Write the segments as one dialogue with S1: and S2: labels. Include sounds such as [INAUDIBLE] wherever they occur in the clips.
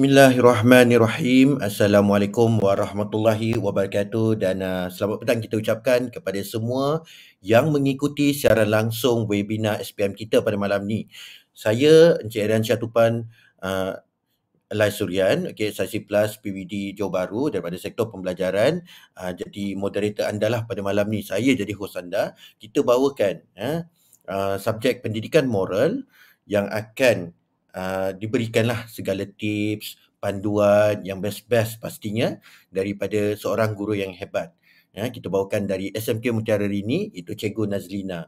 S1: Bismillahirrahmanirrahim. Assalamualaikum warahmatullahi wabarakatuh dan uh, selamat petang kita ucapkan kepada semua yang mengikuti secara langsung webinar SPM kita pada malam ni. Saya Encik Arian Syatupan uh, Lai Suryan, okay, Sasi Plus PWD Johor Bahru daripada sektor pembelajaran. Uh, jadi moderator anda lah pada malam ni. Saya jadi host anda. Kita bawakan uh, uh, subjek pendidikan moral yang akan uh, diberikanlah segala tips, panduan yang best-best pastinya daripada seorang guru yang hebat. Ya, kita bawakan dari SMK Mutiara Rini, itu Cikgu Nazlina.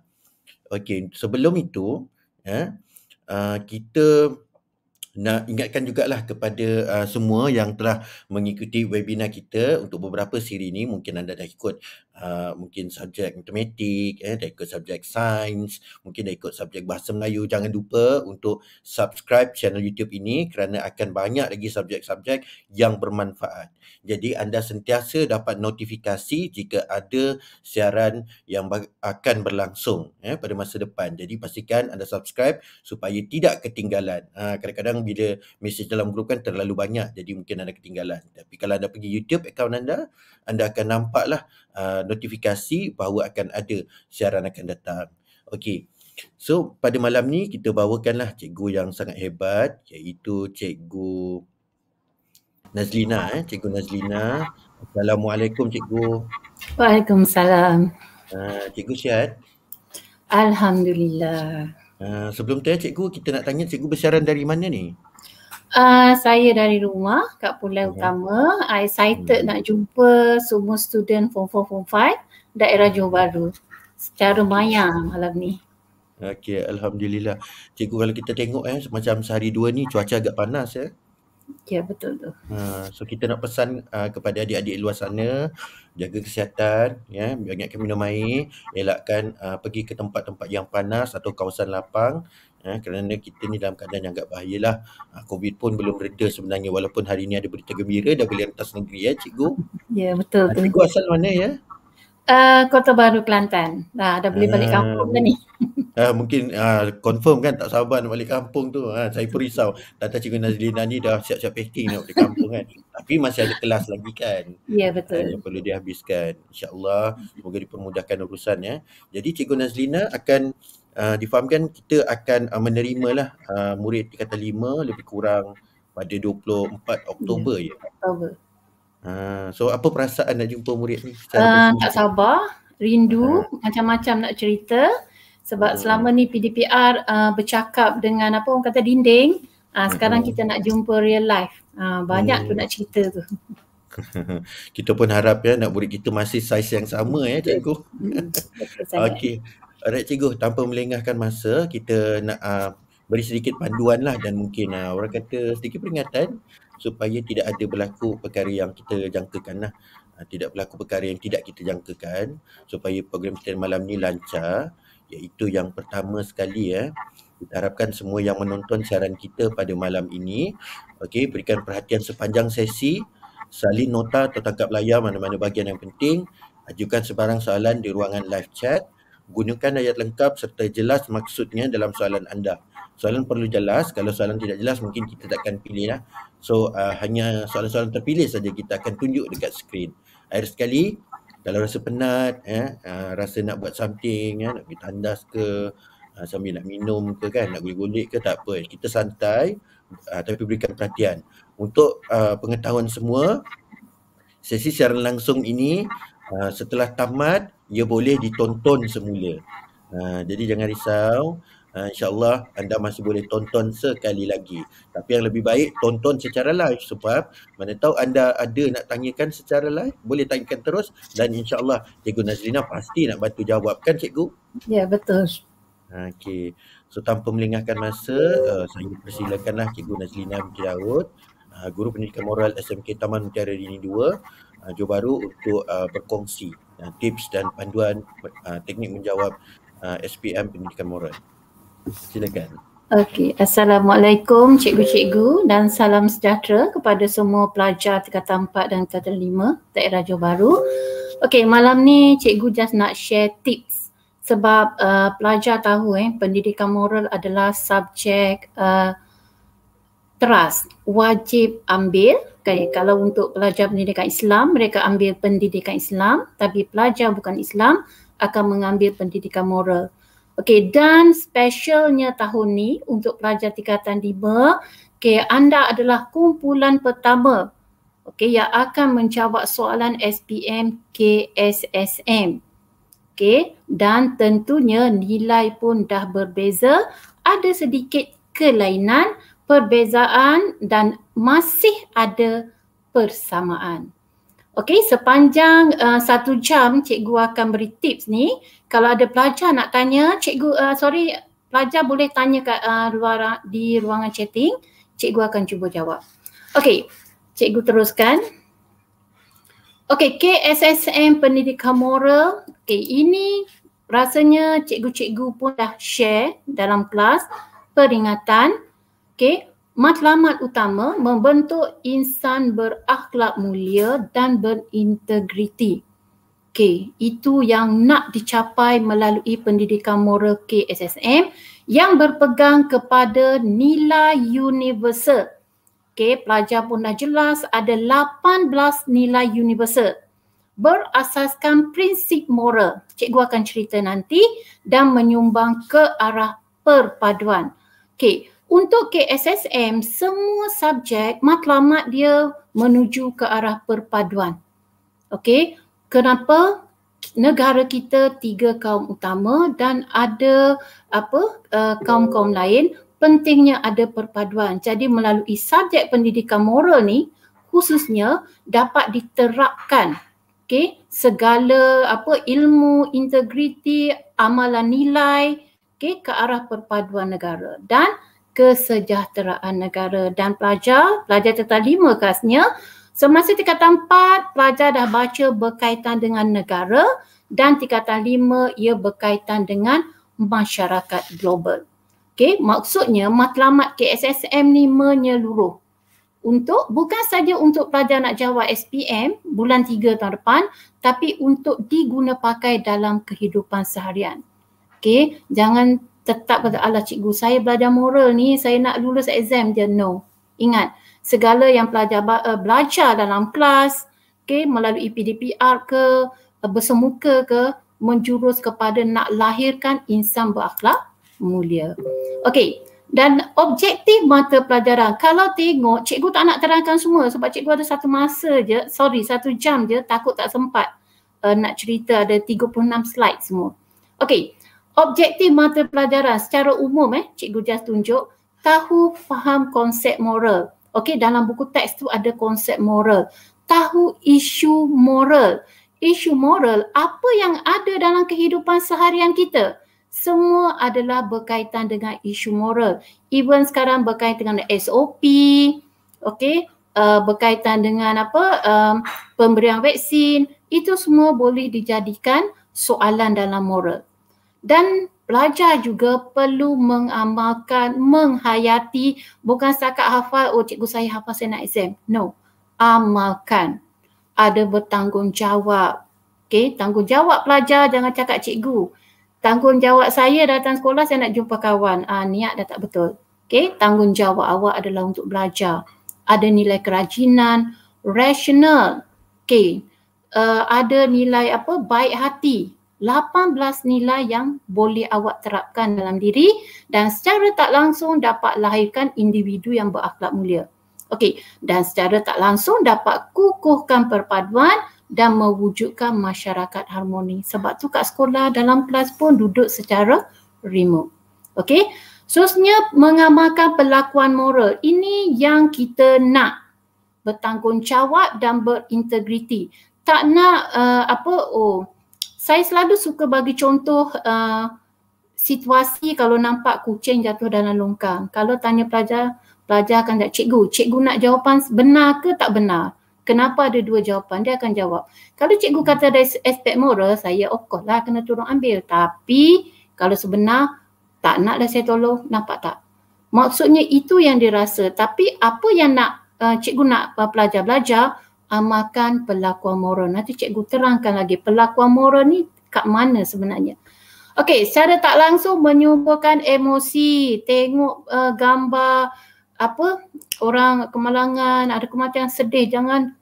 S1: Okey, sebelum itu, ya, uh, kita nak ingatkan jugalah kepada uh, semua yang telah mengikuti webinar kita untuk beberapa siri ini mungkin anda dah ikut uh, mungkin subjek matematik eh dah ikut subjek sains mungkin dah ikut subjek bahasa Melayu. Jangan lupa untuk subscribe channel YouTube ini kerana akan banyak lagi subjek-subjek yang bermanfaat jadi anda sentiasa dapat notifikasi jika ada siaran yang akan berlangsung eh pada masa depan jadi pastikan anda subscribe supaya tidak ketinggalan uh, kadang-kadang bila mesej dalam grup kan terlalu banyak jadi mungkin anda ketinggalan. Tapi kalau anda pergi YouTube akaun anda, anda akan nampaklah uh, notifikasi bahawa akan ada siaran akan datang. Okey. So pada malam ni kita bawakanlah cikgu yang sangat hebat iaitu cikgu Nazlina eh cikgu Nazlina. Assalamualaikum cikgu.
S2: Waalaikumsalam.
S1: Uh, cikgu sihat?
S2: Alhamdulillah.
S1: Uh, sebelum tu ya cikgu, kita nak tanya cikgu bersiaran dari mana ni?
S2: Uh, saya dari rumah kat Pulau uh-huh. Utama. I excited hmm. nak jumpa semua student form 4, form 5 daerah Johor Bahru secara maya malam ni.
S1: Okey, Alhamdulillah. Cikgu kalau kita tengok eh, macam sehari dua ni cuaca agak panas ya.
S2: Ya betul tu.
S1: Ha, so kita nak pesan uh, kepada adik-adik luar sana jaga kesihatan ya, banyakkan minum air, elakkan uh, pergi ke tempat-tempat yang panas atau kawasan lapang ya, kerana kita ni dalam keadaan yang agak bahayalah. Uh, COVID pun belum reda sebenarnya walaupun hari ni ada berita gembira dah boleh rentas negeri ya cikgu.
S2: Ya betul tu.
S1: Cikgu asal mana ya?
S2: Uh, Kota Baru Kelantan. Dah dah boleh balik kampung dah ni.
S1: Uh, [LAUGHS] mungkin uh, confirm kan tak sabar nak balik kampung tu. Uh, saya pun risau. Tata Cikgu Nazlina ni dah siap-siap packing nak balik kampung kan. [LAUGHS] Tapi masih ada kelas lagi kan.
S2: Ya yeah, betul. Uh,
S1: yang perlu dihabiskan. InsyaAllah semoga dipermudahkan urusan ya. Jadi Cikgu Nazlina akan uh, difahamkan kita akan uh, menerima lah uh, murid tingkatan 5 lebih kurang pada 24 Oktober yeah, ya. Oktober. Uh, so apa perasaan nak jumpa murid ni?
S2: Uh, tak sabar, rindu, uh. macam-macam nak cerita sebab uh. selama ni PDPR uh, bercakap dengan apa orang kata dinding, uh, sekarang uh. kita nak jumpa real life. Uh, banyak uh. tu nak cerita tu. [LAUGHS]
S1: kita pun harap ya nak murid kita masih saiz yang sama ya cikgu. Hmm, Okey. Alright cikgu, tanpa melengahkan masa, kita nak uh, beri sedikit panduan lah dan mungkin uh, orang kata sedikit peringatan supaya tidak ada berlaku perkara yang kita jangkakan lah. Ah, tidak berlaku perkara yang tidak kita jangkakan supaya program kita malam ni lancar iaitu yang pertama sekali ya. Kita harapkan semua yang menonton siaran kita pada malam ini okey berikan perhatian sepanjang sesi salin nota atau tangkap layar mana-mana bahagian yang penting ajukan sebarang soalan di ruangan live chat gunakan ayat lengkap serta jelas maksudnya dalam soalan anda soalan perlu jelas kalau soalan tidak jelas mungkin kita takkan pilih lah so uh, hanya soalan-soalan terpilih saja kita akan tunjuk dekat skrin akhir sekali kalau rasa penat eh, uh, rasa nak buat something eh, nak pergi tandas ke uh, sambil nak minum ke kan nak gulik-gulik ke tak apa. Kita santai uh, tapi berikan perhatian. Untuk uh, pengetahuan semua sesi siaran langsung ini uh, setelah tamat ia boleh ditonton semula. Uh, jadi jangan risau Uh, InsyaAllah anda masih boleh tonton sekali lagi. Tapi yang lebih baik tonton secara live sebab mana tahu anda ada nak tanyakan secara live, boleh tanyakan terus dan insyaAllah Cikgu Nazlina pasti nak bantu jawab kan Cikgu?
S2: Ya betul.
S1: Okey. So tanpa melengahkan masa, uh, saya persilakanlah Cikgu Nazlina binti Daud, uh, Guru Pendidikan Moral SMK Taman Mutiara Dini 2, uh, Johor Bahru untuk uh, berkongsi uh, tips dan panduan uh, teknik menjawab uh, SPM Pendidikan Moral. Silakan.
S2: Okey, Assalamualaikum cikgu-cikgu dan salam sejahtera kepada semua pelajar tingkatan 4 dan tingkatan 5 daerah Johor Bahru. Okey, malam ni cikgu just nak share tips sebab uh, pelajar tahu eh pendidikan moral adalah subjek uh, trust wajib ambil okay, kalau untuk pelajar pendidikan Islam mereka ambil pendidikan Islam tapi pelajar bukan Islam akan mengambil pendidikan moral okey dan specialnya tahun ni untuk pelajar tingkatan 5 okey anda adalah kumpulan pertama okey yang akan menjawab soalan SPM KSSM okey dan tentunya nilai pun dah berbeza ada sedikit kelainan perbezaan dan masih ada persamaan. Okey, sepanjang uh, satu jam cikgu akan beri tips ni. Kalau ada pelajar nak tanya, cikgu, uh, sorry, pelajar boleh tanya kat uh, luar di ruangan chatting. Cikgu akan cuba jawab. Okey, cikgu teruskan. Okey, KSSM Pendidikan Moral. Okey, ini rasanya cikgu-cikgu pun dah share dalam kelas peringatan Okey, matlamat utama membentuk insan berakhlak mulia dan berintegriti. Okey, itu yang nak dicapai melalui pendidikan moral KSSM yang berpegang kepada nilai universal. Okey, pelajar pun dah jelas ada 18 nilai universal berasaskan prinsip moral. Cikgu akan cerita nanti dan menyumbang ke arah perpaduan. Okey, untuk KSSM, semua subjek matlamat dia menuju ke arah perpaduan. Okey, kenapa? Negara kita tiga kaum utama dan ada apa uh, kaum-kaum lain pentingnya ada perpaduan. Jadi melalui subjek pendidikan moral ni khususnya dapat diterapkan okey segala apa ilmu integriti amalan nilai okey ke arah perpaduan negara dan kesejahteraan negara dan pelajar, pelajar tingkatan lima khasnya, semasa tingkatan empat, pelajar dah baca berkaitan dengan negara dan tingkatan lima ia berkaitan dengan masyarakat global. Okay, maksudnya matlamat KSSM ni menyeluruh untuk bukan saja untuk pelajar nak jawab SPM bulan tiga tahun depan tapi untuk diguna pakai dalam kehidupan seharian. Okay, jangan tetap kata Allah cikgu saya belajar moral ni saya nak lulus exam je. No. Ingat segala yang pelajar uh, belajar dalam kelas okay, melalui PDPR ke uh, bersemuka ke menjurus kepada nak lahirkan insan berakhlak mulia. Okey dan objektif mata pelajaran kalau tengok cikgu tak nak terangkan semua sebab cikgu ada satu masa je sorry satu jam je takut tak sempat uh, nak cerita ada 36 slide semua. Okey objektif mata pelajaran secara umum eh cikgu just tunjuk tahu faham konsep moral. Okey dalam buku teks tu ada konsep moral. Tahu isu moral. Isu moral apa yang ada dalam kehidupan seharian kita? Semua adalah berkaitan dengan isu moral. Even sekarang berkaitan dengan SOP okey uh, berkaitan dengan apa um, pemberian vaksin itu semua boleh dijadikan soalan dalam moral dan pelajar juga perlu mengamalkan, menghayati bukan setakat hafal, oh cikgu saya hafal saya nak exam. No, amalkan. Ada bertanggungjawab. Okay, tanggungjawab pelajar jangan cakap cikgu. Tanggungjawab saya datang sekolah saya nak jumpa kawan. Ah, niat dah tak betul. Okay, tanggungjawab awak adalah untuk belajar. Ada nilai kerajinan, rational. Okay, uh, ada nilai apa? Baik hati. 18 nilai yang boleh awak terapkan dalam diri dan secara tak langsung dapat lahirkan individu yang berakhlak mulia. Okey, dan secara tak langsung dapat kukuhkan perpaduan dan mewujudkan masyarakat harmoni. Sebab tu kat sekolah dalam kelas pun duduk secara remote. Okey, seterusnya mengamalkan perlakuan moral. Ini yang kita nak bertanggungjawab dan berintegriti. Tak nak uh, apa oh saya selalu suka bagi contoh uh, situasi kalau nampak kucing jatuh dalam longkang. Kalau tanya pelajar, pelajar akan cakap, cikgu, cikgu nak jawapan benar ke tak benar? Kenapa ada dua jawapan? Dia akan jawab. Kalau cikgu kata dari aspek moral, saya of course lah kena turun ambil. Tapi kalau sebenar, tak naklah saya tolong, nampak tak? Maksudnya itu yang dirasa. Tapi apa yang nak uh, cikgu nak uh, pelajar belajar, amalkan perlakuan moral. Nanti cikgu terangkan lagi perlakuan moral ni kat mana sebenarnya. Okey, secara tak langsung menyuburkan emosi, tengok uh, gambar apa orang kemalangan, ada kematian sedih, jangan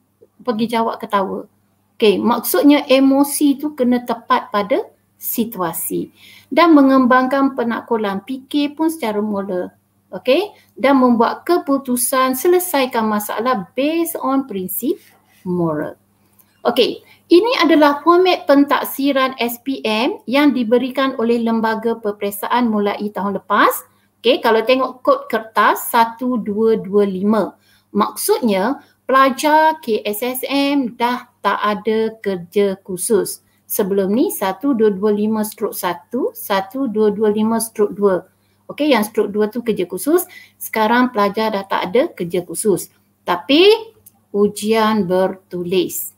S2: pergi jawab ketawa. Okay, maksudnya emosi tu kena tepat pada situasi dan mengembangkan penakkulan fikir pun secara mula. Okay, dan membuat keputusan selesaikan masalah based on prinsip moral. Okay, ini adalah format pentaksiran SPM yang diberikan oleh Lembaga Peperiksaan mulai tahun lepas. Okay, kalau tengok kod kertas 1225. Maksudnya pelajar KSSM dah tak ada kerja khusus. Sebelum ni 1225 stroke 1, 1225 stroke 2. Okay, yang stroke 2 tu kerja khusus. Sekarang pelajar dah tak ada kerja khusus. Tapi ujian bertulis.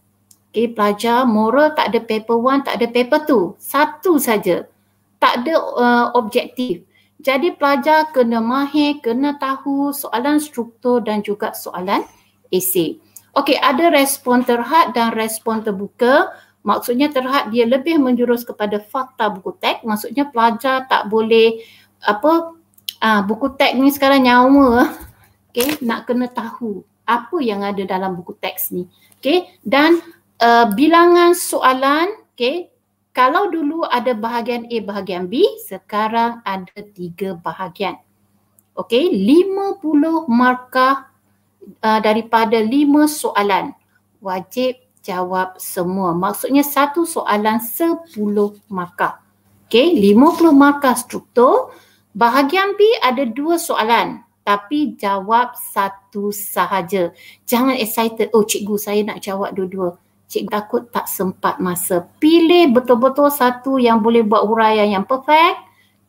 S2: Okay, pelajar moral tak ada paper one, tak ada paper two. Satu saja. Tak ada uh, objektif. Jadi pelajar kena mahir, kena tahu soalan struktur dan juga soalan esei. Okey, ada respon terhad dan respon terbuka. Maksudnya terhad dia lebih menjurus kepada fakta buku teks. Maksudnya pelajar tak boleh apa uh, buku teks ni sekarang nyawa. [LAUGHS] Okey, nak kena tahu apa yang ada dalam buku teks ni. Okey, dan uh, bilangan soalan, okay, kalau dulu ada bahagian A, bahagian B, sekarang ada tiga bahagian. Okay, 50 markah uh, daripada lima soalan. Wajib jawab semua. Maksudnya satu soalan sepuluh markah. Okay, 50 markah struktur. Bahagian B ada dua soalan tapi jawab satu sahaja. Jangan excited, oh cikgu saya nak jawab dua-dua cik takut tak sempat masa. Pilih betul-betul satu yang boleh buat huraian yang perfect,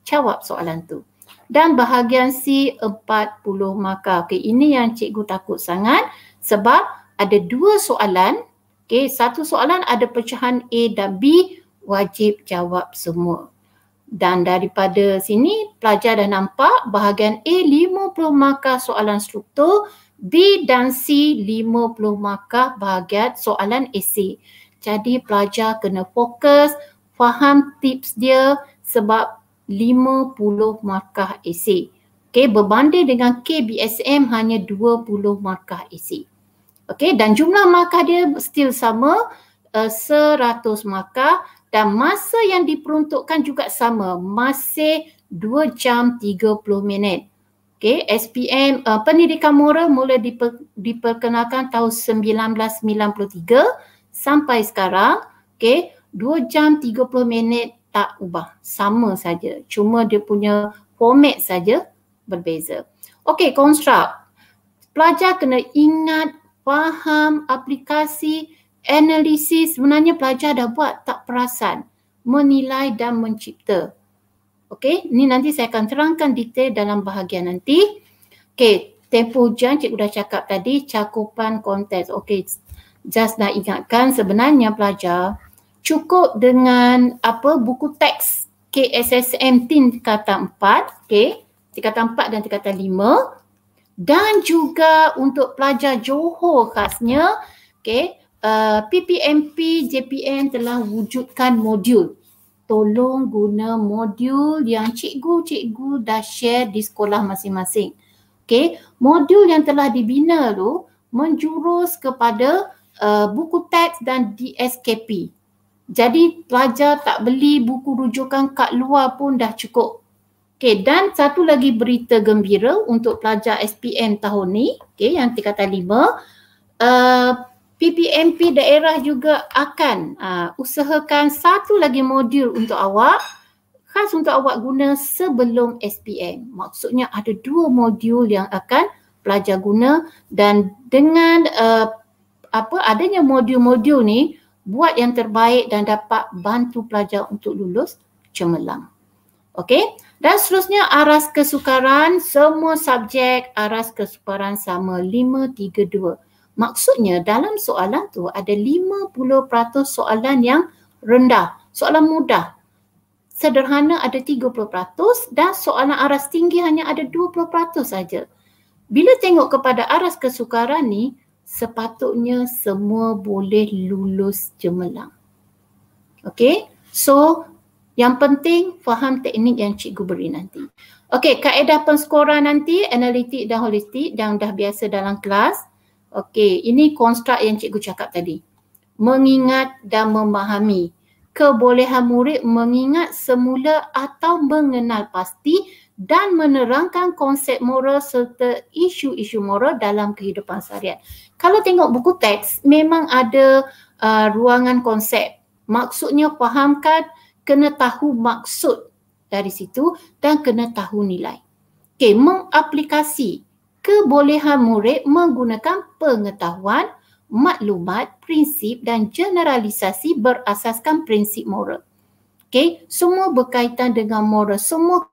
S2: jawab soalan tu. Dan bahagian C 40 markah. Okey, ini yang cikgu takut sangat sebab ada dua soalan. Okey, satu soalan ada pecahan A dan B, wajib jawab semua. Dan daripada sini pelajar dah nampak bahagian A 50 markah soalan struktur, B dan C 50 markah bahagian soalan esei. Jadi pelajar kena fokus, faham tips dia sebab 50 markah esei. Okay, berbanding dengan KBSM hanya 20 markah esei. Okay, dan jumlah markah dia still sama uh, 100 markah dan masa yang diperuntukkan juga sama, masih 2 jam 30 minit. Okay, SPM uh, pendidikan moral mula diper, diperkenalkan tahun 1993 sampai sekarang. Okay, 2 jam 30 minit tak ubah. Sama saja. Cuma dia punya format saja berbeza. Okay, construct. Pelajar kena ingat, faham aplikasi, analisis. Sebenarnya pelajar dah buat tak perasan. Menilai dan mencipta. Okey, ni nanti saya akan terangkan detail dalam bahagian nanti. Okey, tempoh ujian cikgu dah cakap tadi cakupan konteks. Okey, just nak ingatkan sebenarnya pelajar cukup dengan apa buku teks KSSM tingkatan 4, okey, tingkatan 4 dan tingkatan 5 dan juga untuk pelajar Johor khasnya, okey, uh, PPMP JPN telah wujudkan modul tolong guna modul yang cikgu-cikgu dah share di sekolah masing-masing. Okay, modul yang telah dibina tu menjurus kepada uh, buku teks dan DSKP. Jadi pelajar tak beli buku rujukan kat luar pun dah cukup. Okay, dan satu lagi berita gembira untuk pelajar SPM tahun ni, okay, yang tingkatan lima, uh, PPMP daerah juga akan uh, usahakan satu lagi modul untuk awak khas untuk awak guna sebelum SPM. Maksudnya ada dua modul yang akan pelajar guna dan dengan uh, apa adanya modul-modul ni buat yang terbaik dan dapat bantu pelajar untuk lulus cemerlang. Okey? Dan seterusnya aras kesukaran semua subjek aras kesukaran sama 532. Maksudnya dalam soalan tu ada 50% soalan yang rendah, soalan mudah. Sederhana ada 30% dan soalan aras tinggi hanya ada 20% saja. Bila tengok kepada aras kesukaran ni, sepatutnya semua boleh lulus cemerlang. Okay, so yang penting faham teknik yang cikgu beri nanti. Okey, kaedah penskoran nanti analitik dan holistik yang dah biasa dalam kelas. Okey, ini konstruk yang cikgu cakap tadi. Mengingat dan memahami kebolehan murid mengingat semula atau mengenal pasti dan menerangkan konsep moral serta isu-isu moral dalam kehidupan seharian. Kalau tengok buku teks, memang ada uh, ruangan konsep. Maksudnya fahamkan, kena tahu maksud dari situ dan kena tahu nilai. Okey, mengaplikasi kebolehan murid menggunakan pengetahuan, maklumat, prinsip dan generalisasi berasaskan prinsip moral. Okey, semua berkaitan dengan moral. Semua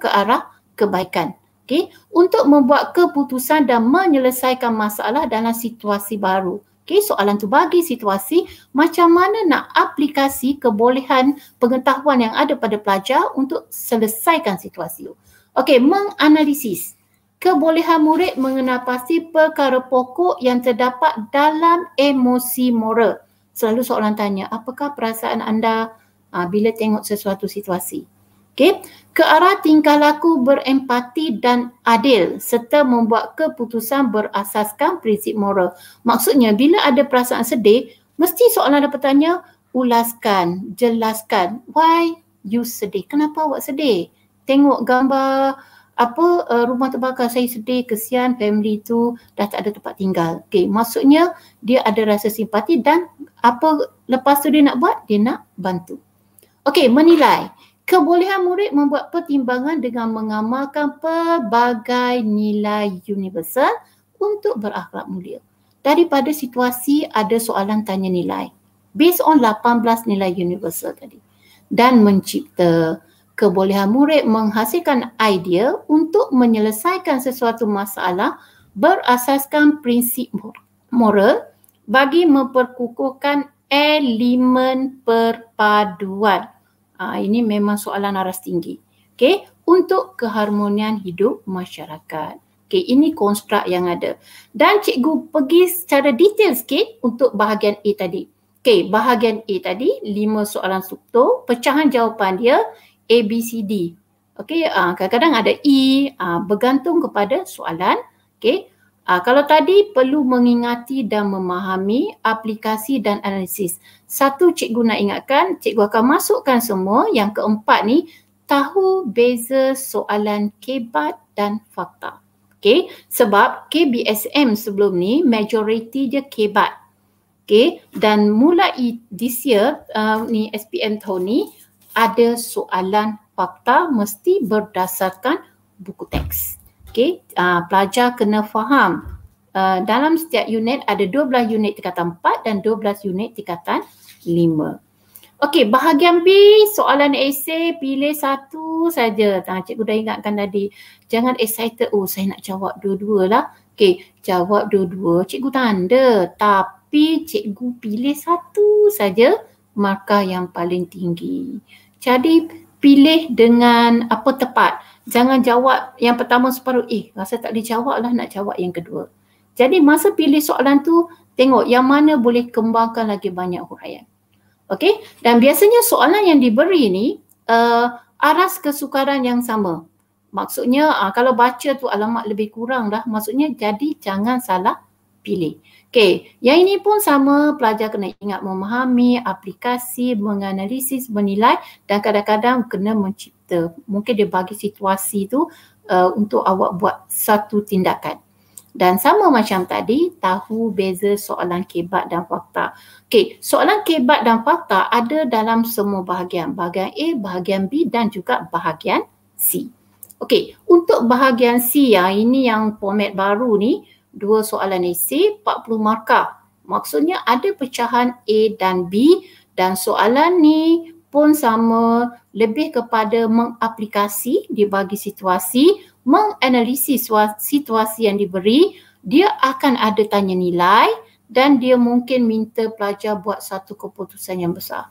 S2: ke arah kebaikan. Okay. Untuk membuat keputusan dan menyelesaikan masalah dalam situasi baru. Okay. Soalan tu bagi situasi macam mana nak aplikasi kebolehan pengetahuan yang ada pada pelajar untuk selesaikan situasi itu. Okay. Menganalisis kebolehan murid mengenal pasti perkara pokok yang terdapat dalam emosi moral. Selalu soalan tanya, apakah perasaan anda uh, bila tengok sesuatu situasi? Okay. Ke arah tingkah laku berempati dan adil serta membuat keputusan berasaskan prinsip moral. Maksudnya bila ada perasaan sedih, mesti soalan ada bertanya, ulaskan, jelaskan. Why you sedih? Kenapa awak sedih? Tengok gambar apa uh, rumah terbakar saya sedih kesian family tu dah tak ada tempat tinggal. Okey, maksudnya dia ada rasa simpati dan apa lepas tu dia nak buat? Dia nak bantu. Okey, menilai. Kebolehan murid membuat pertimbangan dengan mengamalkan pelbagai nilai universal untuk berakhlak mulia. Daripada situasi ada soalan tanya nilai. Based on 18 nilai universal tadi. Dan mencipta kebolehan murid menghasilkan idea untuk menyelesaikan sesuatu masalah berasaskan prinsip moral bagi memperkukuhkan elemen perpaduan Uh, ini memang soalan aras tinggi. Okay, untuk keharmonian hidup masyarakat. Okay, ini konstruk yang ada. Dan cikgu pergi secara detail sikit untuk bahagian A tadi. Okay, bahagian A tadi, lima soalan struktur, pecahan jawapan dia A, B, C, D. Okay, uh, kadang-kadang ada E, uh, bergantung kepada soalan. Okay, Uh, kalau tadi perlu mengingati dan memahami aplikasi dan analisis. Satu cikgu nak ingatkan, cikgu akan masukkan semua. Yang keempat ni, tahu beza soalan kebat dan fakta. Okay, sebab KBSM sebelum ni majoriti dia kebat. Okay, dan mulai this year, uh, ni SPM tahun ni, ada soalan fakta mesti berdasarkan buku teks. Okay, uh, pelajar kena faham uh, dalam setiap unit ada 12 unit tingkatan 4 dan 12 unit tingkatan 5. Okey, bahagian B soalan esei pilih satu saja. Ha, cikgu dah ingatkan tadi. Jangan excited, oh saya nak jawab dua-dua lah. Okey, jawab dua-dua. Cikgu tanda. Tapi cikgu pilih satu saja markah yang paling tinggi. Jadi pilih dengan apa tepat. Jangan jawab yang pertama separuh, eh rasa tak dijawab lah nak jawab yang kedua. Jadi masa pilih soalan tu, tengok yang mana boleh kembangkan lagi banyak huraian. Okey, dan biasanya soalan yang diberi ni uh, aras kesukaran yang sama. Maksudnya uh, kalau baca tu alamat lebih kurang dah, maksudnya jadi jangan salah pilih. Okey, yang ini pun sama pelajar kena ingat memahami, aplikasi, menganalisis, menilai dan kadang-kadang kena mencipta. Mungkin dia bagi situasi tu uh, untuk awak buat satu tindakan. Dan sama macam tadi, tahu beza soalan kebat dan fakta. Okey, soalan kebat dan fakta ada dalam semua bahagian. Bahagian A, bahagian B dan juga bahagian C. Okey, untuk bahagian C ya, ini yang format baru ni, dua soalan esei 40 markah. Maksudnya ada pecahan A dan B dan soalan ni pun sama lebih kepada mengaplikasi dibagi situasi, menganalisis situasi yang diberi, dia akan ada tanya nilai dan dia mungkin minta pelajar buat satu keputusan yang besar.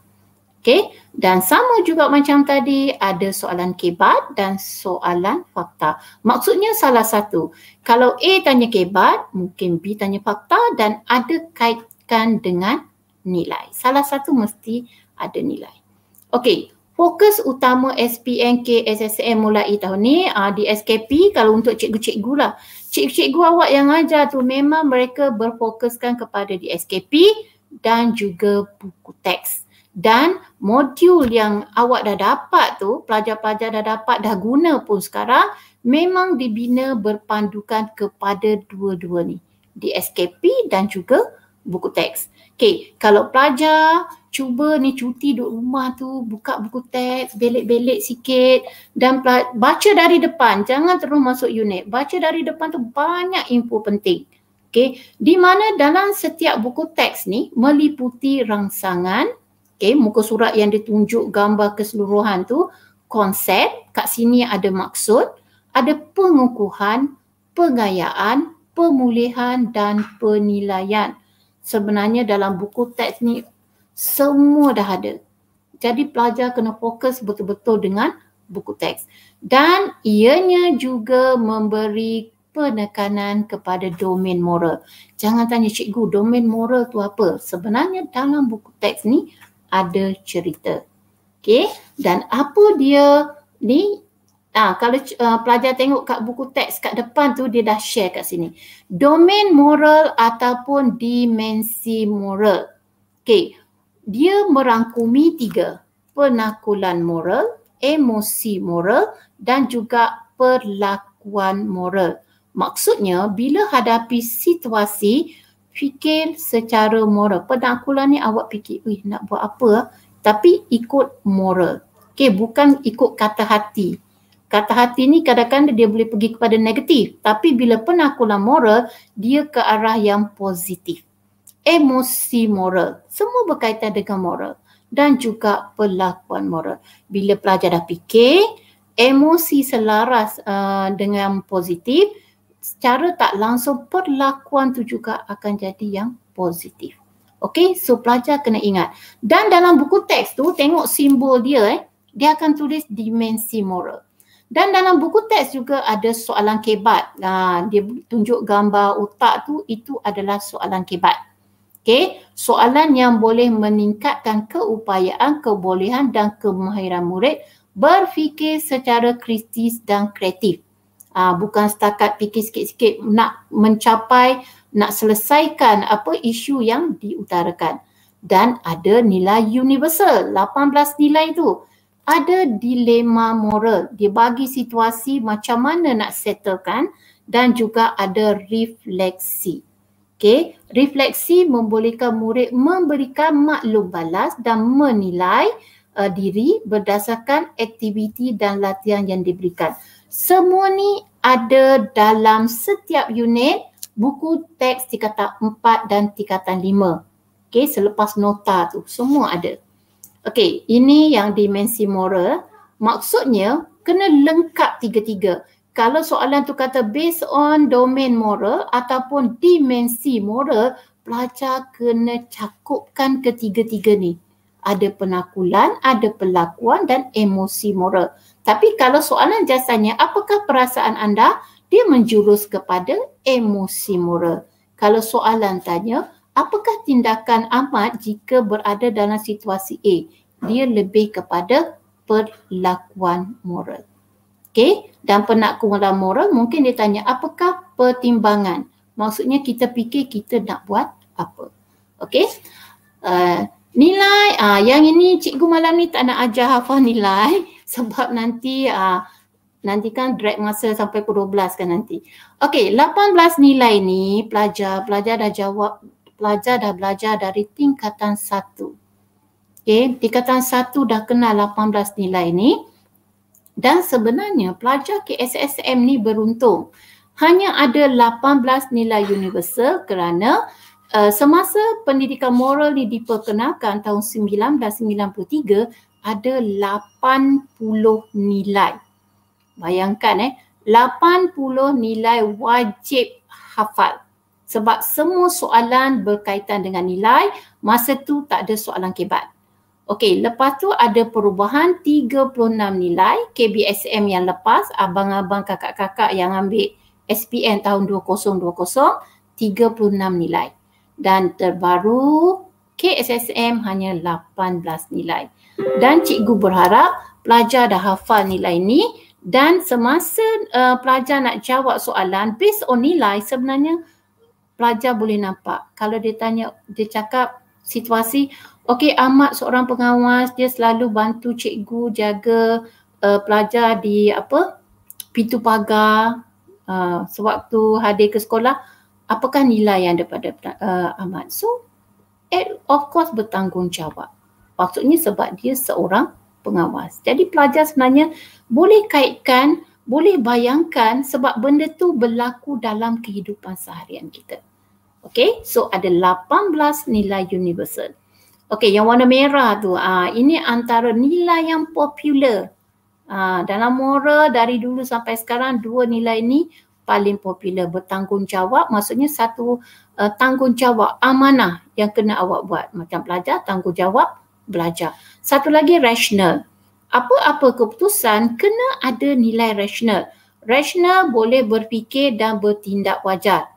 S2: Okay, dan sama juga macam tadi ada soalan kebat dan soalan fakta. Maksudnya salah satu. Kalau A tanya kebat, mungkin B tanya fakta dan ada kaitkan dengan nilai. Salah satu mesti ada nilai. Okay, fokus utama SPNK SSM mulai tahun ni uh, di SKP kalau untuk cikgu-cikgu lah. Cikgu-cikgu awak yang ajar tu memang mereka berfokuskan kepada di SKP dan juga buku teks. Dan modul yang awak dah dapat tu, pelajar-pelajar dah dapat, dah guna pun sekarang memang dibina berpandukan kepada dua-dua ni. Di SKP dan juga buku teks. Okay, kalau pelajar cuba ni cuti duduk rumah tu buka buku teks belik-belik sikit dan baca dari depan jangan terus masuk unit baca dari depan tu banyak info penting okey di mana dalam setiap buku teks ni meliputi rangsangan okey muka surat yang ditunjuk gambar keseluruhan tu konsep kat sini ada maksud ada pengukuhan pengayaan pemulihan dan penilaian sebenarnya dalam buku teks ni semua dah ada. Jadi pelajar kena fokus betul-betul dengan buku teks. Dan ianya juga memberi penekanan kepada domain moral. Jangan tanya cikgu, domain moral tu apa? Sebenarnya dalam buku teks ni ada cerita. Okay, dan apa dia ni? Ah, kalau uh, pelajar tengok kat buku teks kat depan tu dia dah share kat sini. Domain moral ataupun dimensi moral. Okay, dia merangkumi tiga penakulan moral, emosi moral dan juga perlakuan moral. Maksudnya bila hadapi situasi fikir secara moral. Penakulan ni awak fikir, "Wih, nak buat apa?" Tapi ikut moral. Okey, bukan ikut kata hati. Kata hati ni kadang-kadang dia boleh pergi kepada negatif. Tapi bila penakulan moral, dia ke arah yang positif emosi moral. Semua berkaitan dengan moral dan juga perlakuan moral. Bila pelajar dah fikir, emosi selaras uh, dengan positif, secara tak langsung perlakuan tu juga akan jadi yang positif. Okay, so pelajar kena ingat. Dan dalam buku teks tu, tengok simbol dia, eh, dia akan tulis dimensi moral. Dan dalam buku teks juga ada soalan kebat. Nah, dia tunjuk gambar otak tu, itu adalah soalan kebat. Okay, soalan yang boleh meningkatkan keupayaan, kebolehan dan kemahiran murid berfikir secara kritis dan kreatif. Ah, bukan setakat fikir sikit-sikit nak mencapai, nak selesaikan apa isu yang diutarakan. Dan ada nilai universal, 18 nilai tu. Ada dilema moral, dia bagi situasi macam mana nak settlekan dan juga ada refleksi. Okay, refleksi membolehkan murid memberikan maklum balas dan menilai uh, diri berdasarkan aktiviti dan latihan yang diberikan. Semua ni ada dalam setiap unit buku teks tingkatan 4 dan tingkatan 5. Okay, selepas nota tu semua ada. Okay, ini yang dimensi moral. Maksudnya kena lengkap tiga-tiga kalau soalan tu kata based on domain moral ataupun dimensi moral, pelajar kena cakupkan ketiga-tiga ni. Ada penakulan, ada perlakuan dan emosi moral. Tapi kalau soalan jasanya, apakah perasaan anda? Dia menjurus kepada emosi moral. Kalau soalan tanya, apakah tindakan amat jika berada dalam situasi A? Dia lebih kepada perlakuan moral. Okay, dan penakkulan moral mungkin dia tanya apakah pertimbangan? Maksudnya kita fikir kita nak buat apa? Okay, uh, nilai uh, yang ini cikgu malam ni tak nak ajar hafal nilai sebab nanti uh, nanti kan drag masa sampai pukul 12 kan nanti. Okay, 18 nilai ni pelajar, pelajar dah jawab, pelajar dah belajar dari tingkatan 1. Okay, tingkatan 1 dah kenal 18 nilai ni. Dan sebenarnya pelajar KSSM ni beruntung. Hanya ada 18 nilai universal kerana uh, semasa pendidikan moral ni diperkenalkan tahun 1993 ada 80 nilai. Bayangkan eh 80 nilai wajib hafal. Sebab semua soalan berkaitan dengan nilai, masa tu tak ada soalan kebat. Okey, lepas tu ada perubahan 36 nilai KBSM yang lepas, abang-abang kakak-kakak yang ambil SPN tahun 2020, 36 nilai. Dan terbaru KSSM hanya 18 nilai. Dan cikgu berharap pelajar dah hafal nilai ni dan semasa uh, pelajar nak jawab soalan based on nilai sebenarnya pelajar boleh nampak. Kalau dia tanya, dia cakap situasi, okey Ahmad seorang pengawas, dia selalu bantu cikgu jaga uh, pelajar di apa pintu pagar uh, sewaktu hadir ke sekolah, apakah nilai yang daripada uh, Ahmad? So, of course bertanggungjawab. Maksudnya sebab dia seorang pengawas. Jadi pelajar sebenarnya boleh kaitkan, boleh bayangkan sebab benda tu berlaku dalam kehidupan seharian kita. Okay, so ada 18 nilai universal. Okay, yang warna merah tu, uh, ini antara nilai yang popular. Uh, dalam moral dari dulu sampai sekarang, dua nilai ni paling popular. Bertanggungjawab, maksudnya satu uh, tanggungjawab amanah yang kena awak buat. Macam pelajar, tanggungjawab belajar. Satu lagi rational. Apa-apa keputusan kena ada nilai rational. Rational boleh berfikir dan bertindak wajar.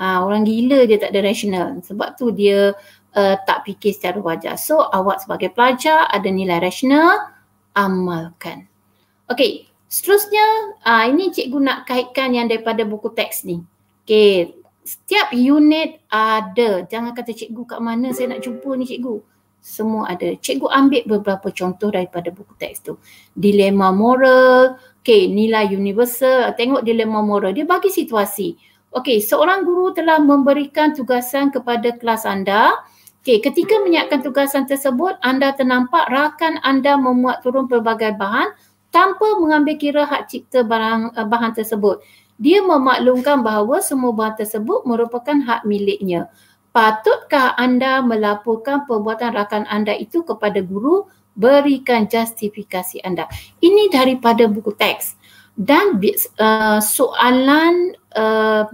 S2: Ha, orang gila dia tak ada rational. Sebab tu dia uh, tak fikir secara wajar. So awak sebagai pelajar ada nilai rational, amalkan. Okey, seterusnya uh, ini cikgu nak kaitkan yang daripada buku teks ni. Okey, setiap unit ada. Jangan kata cikgu kat mana saya nak jumpa ni cikgu semua ada. Cikgu ambil beberapa contoh daripada buku teks tu. Dilema moral, okay, nilai universal, tengok dilema moral. Dia bagi situasi. Okay, seorang guru telah memberikan tugasan kepada kelas anda. Okay, ketika menyiapkan tugasan tersebut, anda ternampak rakan anda memuat turun pelbagai bahan tanpa mengambil kira hak cipta barang uh, bahan tersebut. Dia memaklumkan bahawa semua bahan tersebut merupakan hak miliknya patutkah anda melaporkan perbuatan rakan anda itu kepada guru? Berikan justifikasi anda. Ini daripada buku teks. Dan uh, soalan uh,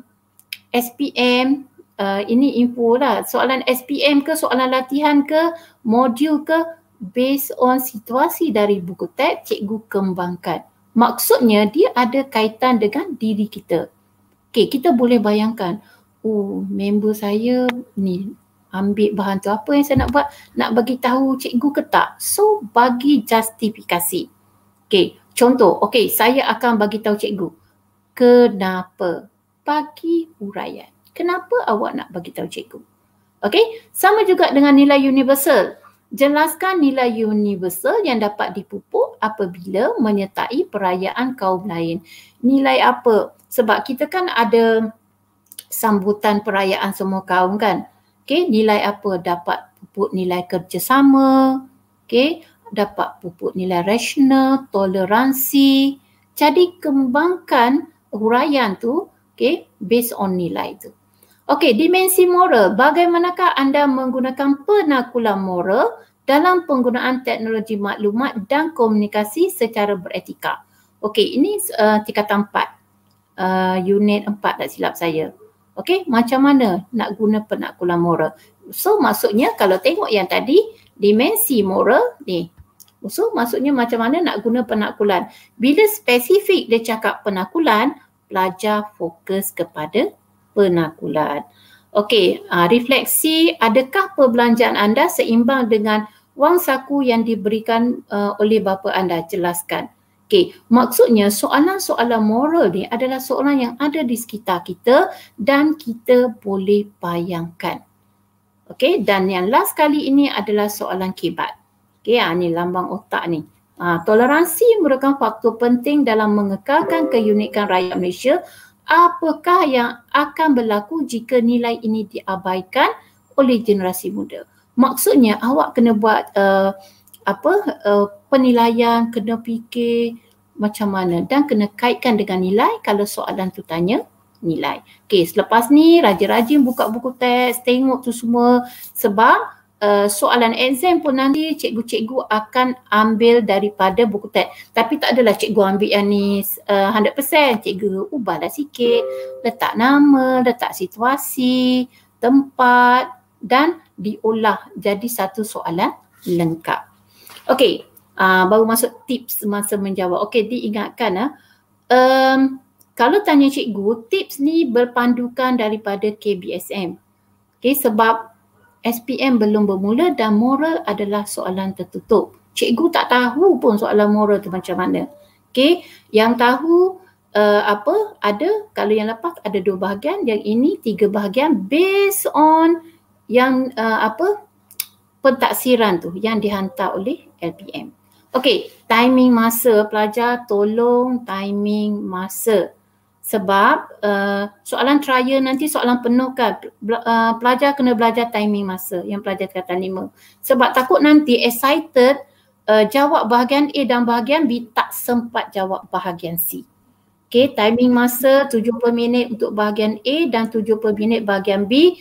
S2: SPM uh, ini info lah. Soalan SPM ke soalan latihan ke modul ke based on situasi dari buku teks cikgu kembangkan. Maksudnya dia ada kaitan dengan diri kita. Okay, kita boleh bayangkan oh member saya ni ambil bahan tu apa yang saya nak buat? Nak bagi tahu cikgu ke tak? So bagi justifikasi. Okey contoh. Okey saya akan bagi tahu cikgu. Kenapa bagi huraian kenapa awak nak bagi tahu cikgu? Okey sama juga dengan nilai universal. Jelaskan nilai universal yang dapat dipupuk apabila menyertai perayaan kaum lain. Nilai apa? Sebab kita kan ada sambutan perayaan semua kaum kan. Okey, nilai apa dapat pupuk nilai kerjasama, okey, dapat pupuk nilai rasional, toleransi. Jadi kembangkan huraian tu, okey, based on nilai tu. Okey, dimensi moral. Bagaimanakah anda menggunakan penakulan moral dalam penggunaan teknologi maklumat dan komunikasi secara beretika? Okey, ini uh, tingkatan 4. Uh, unit 4 tak silap saya. Okey, macam mana nak guna penaklukan moral? So maksudnya kalau tengok yang tadi dimensi moral ni. So maksudnya macam mana nak guna penaklukan? Bila spesifik dia cakap penaklukan, pelajar fokus kepada penaklukan. Okey, uh, refleksi adakah perbelanjaan anda seimbang dengan wang saku yang diberikan uh, oleh bapa anda? Jelaskan. Okey, maksudnya soalan-soalan moral ni adalah soalan yang ada di sekitar kita dan kita boleh bayangkan. Okey, dan yang last kali ini adalah soalan kibat. Okey, ha, ni lambang otak ni. Ha, toleransi merupakan faktor penting dalam mengekalkan keunikan rakyat Malaysia. Apakah yang akan berlaku jika nilai ini diabaikan oleh generasi muda? Maksudnya awak kena buat uh, apa uh, penilaian kena fikir macam mana dan kena kaitkan dengan nilai kalau soalan tu tanya nilai. Okey, selepas ni rajin-rajin buka buku teks, tengok tu semua sebab uh, soalan exam pun nanti cikgu-cikgu akan ambil daripada buku teks. Tapi tak adalah cikgu ambil yang ni uh, 100%, cikgu ubahlah sikit, letak nama, letak situasi, tempat dan diolah jadi satu soalan lengkap. Okey, uh, baru masuk tips masa menjawab. Okey, diingatkan ah. Um, kalau tanya cikgu, tips ni berpandukan daripada KBSM. Okey, sebab SPM belum bermula dan moral adalah soalan tertutup. Cikgu tak tahu pun soalan moral tu macam mana. Okay, yang tahu uh, apa ada kalau yang lepas ada dua bahagian, yang ini tiga bahagian based on yang uh, apa pentaksiran tu yang dihantar oleh LPM. Okay, timing masa pelajar tolong timing masa. Sebab uh, soalan trial nanti soalan penuh kan. Uh, pelajar kena belajar timing masa yang pelajar tingkatan lima. Sebab takut nanti excited uh, jawab bahagian A dan bahagian B tak sempat jawab bahagian C. Okay, timing masa 70 minit untuk bahagian A dan 70 minit bahagian B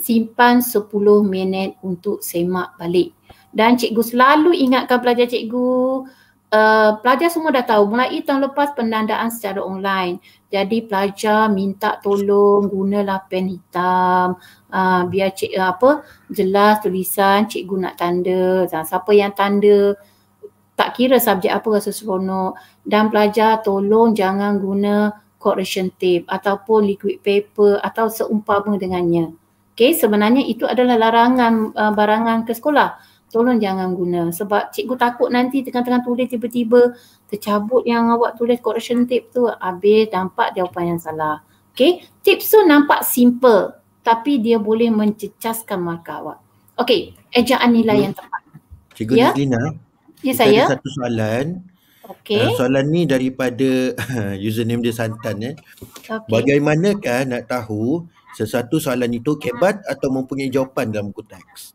S2: simpan 10 minit untuk semak balik. Dan cikgu selalu ingatkan pelajar cikgu uh, pelajar semua dah tahu mulai tahun lepas penandaan secara online. Jadi pelajar minta tolong gunalah pen hitam uh, biar cik uh, apa jelas tulisan cikgu nak tanda. Dan siapa yang tanda tak kira subjek apa rasa seronok. Dan pelajar tolong jangan guna correction tape ataupun liquid paper atau seumpama dengannya. Okay, sebenarnya itu adalah larangan uh, barangan ke sekolah tolong jangan guna sebab cikgu takut nanti tengah-tengah tulis tiba-tiba tercabut yang awak tulis correction tape tu habis nampak jawapan yang salah. Okay, tips tu nampak simple tapi dia boleh mencecaskan markah awak. Okay, ejaan nilai hmm. yang tepat.
S1: Cikgu ya? Lina,
S2: ya saya.
S1: Ada satu soalan. Okay. Uh, soalan ni daripada [LAUGHS] username dia Santan ya. Okay. Bagaimanakah nak tahu sesuatu soalan itu kebat atau mempunyai jawapan dalam buku teks?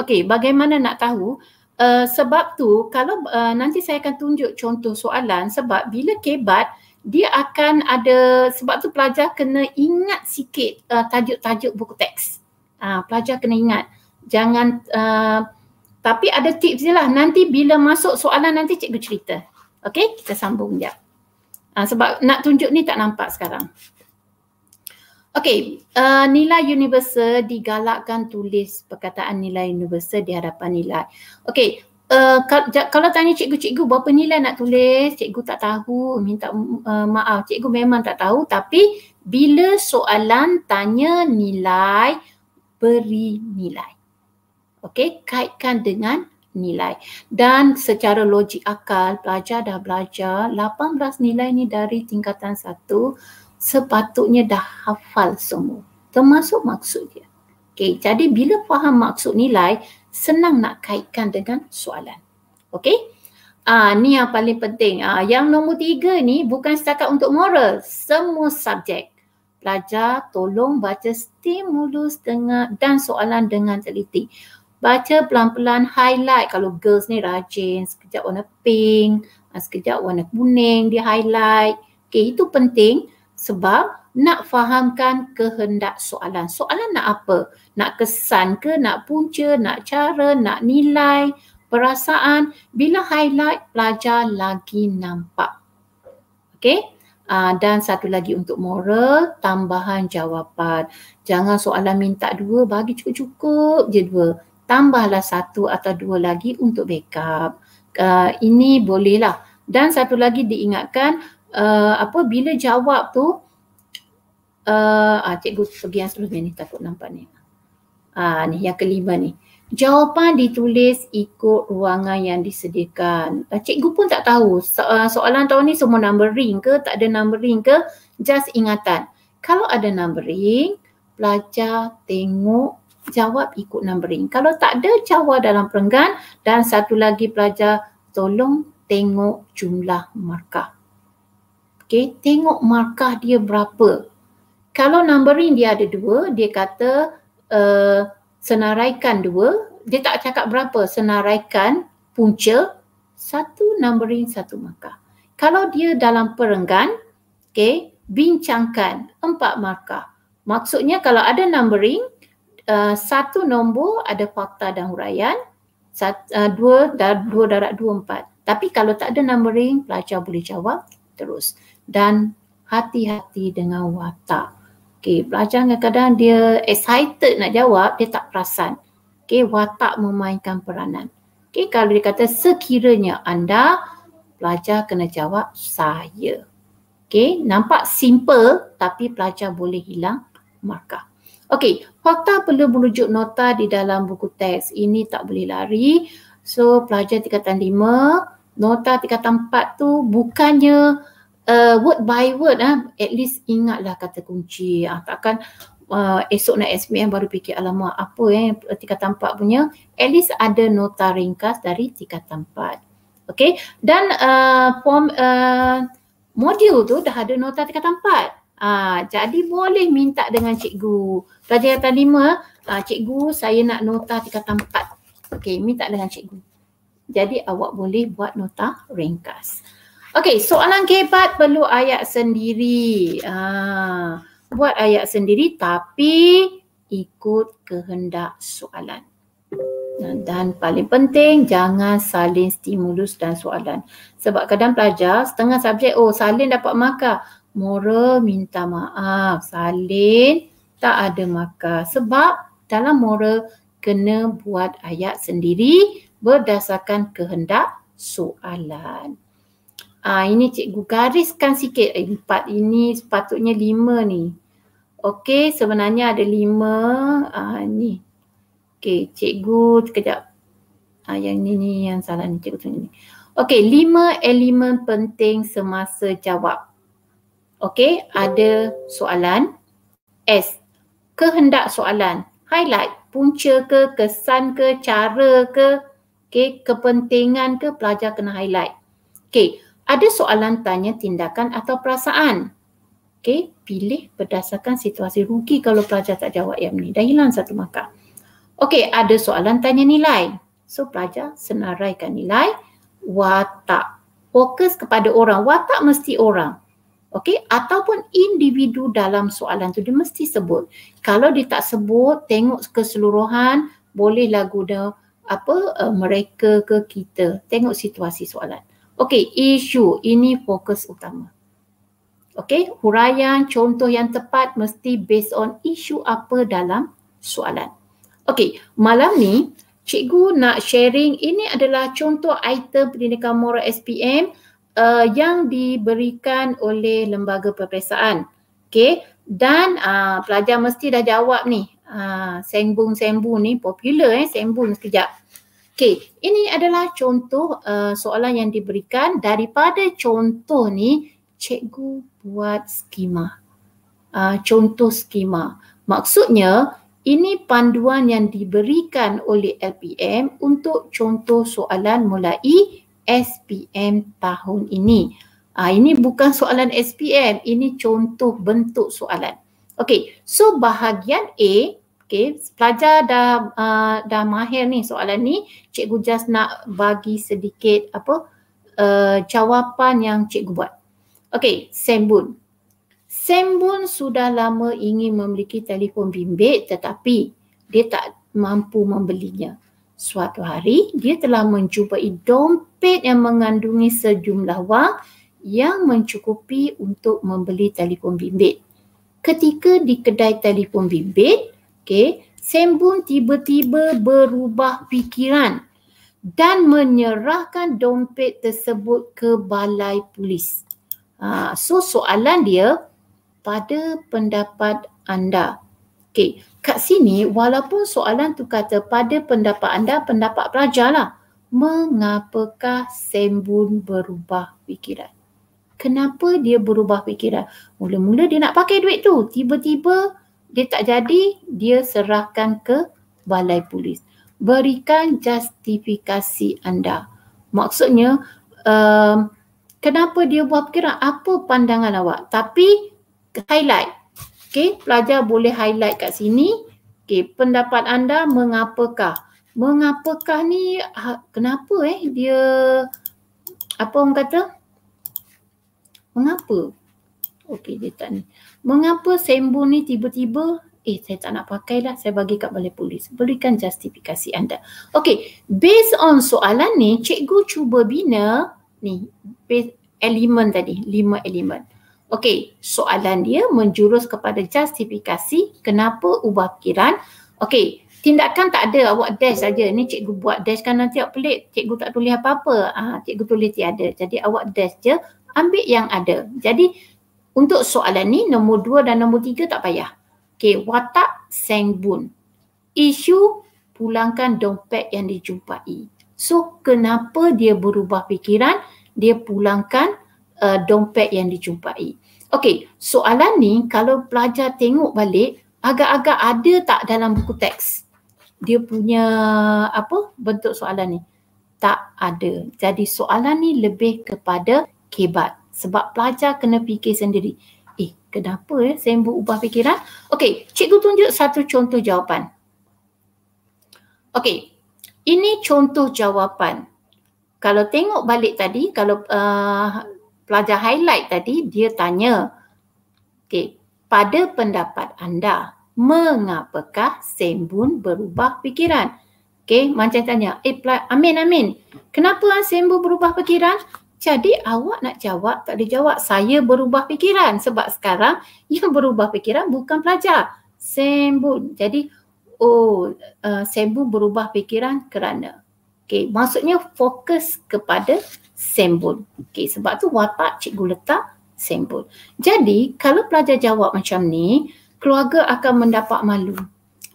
S2: Okey, bagaimana nak tahu? Uh, sebab tu kalau uh, nanti saya akan tunjuk contoh soalan sebab bila kebat dia akan ada sebab tu pelajar kena ingat sikit uh, tajuk-tajuk buku teks. Uh, pelajar kena ingat. Jangan uh, tapi ada tips je lah. Nanti bila masuk soalan nanti cikgu cerita. Okey, kita sambung jap. Uh, sebab nak tunjuk ni tak nampak sekarang. Okey, uh, nilai universal digalakkan tulis perkataan nilai universal di hadapan nilai. Okey, uh, kalau tanya cikgu-cikgu berapa nilai nak tulis, cikgu tak tahu, minta uh, maaf. Cikgu memang tak tahu tapi bila soalan tanya nilai, beri nilai. Okey, kaitkan dengan nilai. Dan secara logik akal, pelajar dah belajar 18 nilai ni dari tingkatan satu sepatutnya dah hafal semua termasuk maksud dia. Okey, jadi bila faham maksud nilai, senang nak kaitkan dengan soalan. Okey? Ah, ni yang paling penting. Ah, yang nombor tiga ni bukan setakat untuk moral, semua subjek. Pelajar tolong baca stimulus dengan dan soalan dengan teliti. Baca pelan-pelan highlight kalau girls ni rajin, sekejap warna pink, ah, sekejap warna kuning dia highlight. Okey, itu penting sebab nak fahamkan kehendak soalan. Soalan nak apa? Nak kesan ke, nak punca, nak cara, nak nilai, perasaan. Bila highlight, pelajar lagi nampak. Okay? Uh, dan satu lagi untuk moral, tambahan jawapan. Jangan soalan minta dua, bagi cukup-cukup je dua. Tambahlah satu atau dua lagi untuk backup. Uh, ini bolehlah. Dan satu lagi diingatkan, uh, apa bila jawab tu uh, ah cikgu pergi yang seterusnya ni takut nampak ni. Ah ni yang kelima ni. Jawapan ditulis ikut ruangan yang disediakan. Uh, cikgu pun tak tahu so, uh, soalan tahun ni semua numbering ke tak ada numbering ke just ingatan. Kalau ada numbering pelajar tengok jawab ikut numbering. Kalau tak ada jawab dalam perenggan dan satu lagi pelajar tolong tengok jumlah markah. Okay, tengok markah dia berapa. Kalau numbering dia ada dua, dia kata uh, senaraikan dua. Dia tak cakap berapa senaraikan punca satu numbering satu markah. Kalau dia dalam perenggan, okay, bincangkan empat markah. Maksudnya kalau ada numbering, uh, satu nombor ada fakta dan huraian, sat, uh, dua, dua darab dua empat. Tapi kalau tak ada numbering, pelajar boleh jawab terus dan hati-hati dengan watak. Okay, pelajar kadang-kadang dia excited nak jawab, dia tak perasan. Okay, watak memainkan peranan. Okay, kalau dia kata sekiranya anda, pelajar kena jawab saya. Okay, nampak simple tapi pelajar boleh hilang markah. Okey, fakta perlu merujuk nota di dalam buku teks. Ini tak boleh lari. So, pelajar tingkatan lima, nota tingkatan empat tu bukannya uh, word by word. Ah. At least ingatlah kata kunci. Ah. Takkan uh, esok nak SPM baru fikir alamak apa eh tingkatan empat punya. At least ada nota ringkas dari tingkatan empat. Okey, dan uh, form uh, modul tu dah ada nota tingkatan empat. Ha, jadi boleh minta dengan cikgu. Pelajar tingkatan lima, ha, cikgu saya nak nota tingkatan empat. Okey, minta dengan cikgu. Jadi awak boleh buat nota ringkas. Okey, soalan kebat perlu ayat sendiri. Ha, buat ayat sendiri tapi ikut kehendak soalan. Dan paling penting jangan salin stimulus dan soalan. Sebab kadang pelajar setengah subjek, oh salin dapat markah. Mora minta maaf. Salin tak ada markah. Sebab dalam Mora kena buat ayat sendiri berdasarkan kehendak soalan. Ah ini cikgu gariskan sikit. Eh, empat ini sepatutnya lima ni. Okey, sebenarnya ada lima. Ah ni. Okey, cikgu sekejap. Ah yang ni ni yang salah ni cikgu tunjuk ni. Okey, lima elemen penting semasa jawab. Okey, ada soalan. S. Kehendak soalan. Highlight. Punca ke, kesan ke, cara ke. Okey, kepentingan ke, pelajar kena highlight. Okey, ada soalan tanya tindakan atau perasaan. Okey, pilih berdasarkan situasi rugi kalau pelajar tak jawab yang ni. Dah hilang satu markah. Okey, ada soalan tanya nilai. So, pelajar senaraikan nilai. Watak. Fokus kepada orang. Watak mesti orang. Okey, ataupun individu dalam soalan tu dia mesti sebut. Kalau dia tak sebut, tengok keseluruhan, bolehlah guna apa uh, mereka ke kita. Tengok situasi soalan. Okey, isu ini fokus utama. Okey, huraian contoh yang tepat mesti based on isu apa dalam soalan. Okey, malam ni cikgu nak sharing ini adalah contoh item pendidikan moral SPM uh, yang diberikan oleh lembaga peperiksaan. Okey, dan uh, pelajar mesti dah jawab ni. Uh, sembung-sembung ni popular eh, sembung sekejap. Okey, ini adalah contoh uh, soalan yang diberikan daripada contoh ni cikgu buat skema. Uh, contoh skema. Maksudnya ini panduan yang diberikan oleh LPM untuk contoh soalan mulai SPM tahun ini. Ah ini bukan soalan SPM, ini contoh bentuk soalan. Okey, so bahagian A, okey, pelajar dah uh, dah mahir ni soalan ni, cikgu just nak bagi sedikit apa uh, jawapan yang cikgu buat. Okey, Sembun. Sembun sudah lama ingin memiliki telefon bimbit tetapi dia tak mampu membelinya. Suatu hari dia telah menjumpai dompet yang mengandungi sejumlah wang yang mencukupi untuk membeli telefon bimbit. Ketika di kedai telefon bimbit, okay, Sembun tiba-tiba berubah fikiran dan menyerahkan dompet tersebut ke balai polis. Ha, so soalan dia pada pendapat anda. Okay, kat sini walaupun soalan tu kata pada pendapat anda, pendapat pelajar lah. Mengapakah Sembun berubah fikiran? Kenapa dia berubah fikiran? Mula-mula dia nak pakai duit tu. Tiba-tiba dia tak jadi, dia serahkan ke balai polis. Berikan justifikasi anda. Maksudnya, um, kenapa dia buat fikiran? Apa pandangan awak? Tapi highlight Okey, pelajar boleh highlight kat sini. Okey, pendapat anda mengapakah? Mengapakah ni ha, kenapa eh dia apa orang kata? Mengapa? Okey, dia tak ni. Mengapa sembun ni tiba-tiba eh saya tak nak pakai lah, saya bagi kat balai polis. Berikan justifikasi anda. Okey, based on soalan ni, cikgu cuba bina ni elemen tadi, lima elemen. Okey, soalan dia menjurus kepada justifikasi kenapa ubah fikiran. Okey, tindakan tak ada, awak dash saja. Ni cikgu buat dash kan nanti awak pelik, cikgu tak tulis apa-apa. Ah, cikgu tulis tiada. Jadi awak dash je, ambil yang ada. Jadi untuk soalan ni nombor dua dan nombor tiga tak payah. Okey, watak Sengbun. Isu pulangkan dompet yang dijumpai. So kenapa dia berubah fikiran? Dia pulangkan uh, dompet yang dijumpai. Okey, soalan ni kalau pelajar tengok balik agak-agak ada tak dalam buku teks? Dia punya apa bentuk soalan ni? Tak ada. Jadi soalan ni lebih kepada kebat. Sebab pelajar kena fikir sendiri. Eh, kenapa eh sembuh ubah fikiran? Okey, cikgu tunjuk satu contoh jawapan. Okey, ini contoh jawapan. Kalau tengok balik tadi, kalau uh, pelajar highlight tadi, dia tanya, okey, pada pendapat anda, mengapakah Sembun berubah fikiran? Okey, macam tanya, eh Amin, Amin, kenapa Sembun berubah fikiran? Jadi awak nak jawab, tak boleh jawab. Saya berubah fikiran sebab sekarang [LAUGHS] yang berubah fikiran bukan pelajar. Sembun. Jadi oh uh, sembuh berubah fikiran kerana okey maksudnya fokus kepada sembun. Okey sebab tu watak cikgu letak sembun. Jadi kalau pelajar jawab macam ni keluarga akan mendapat malu.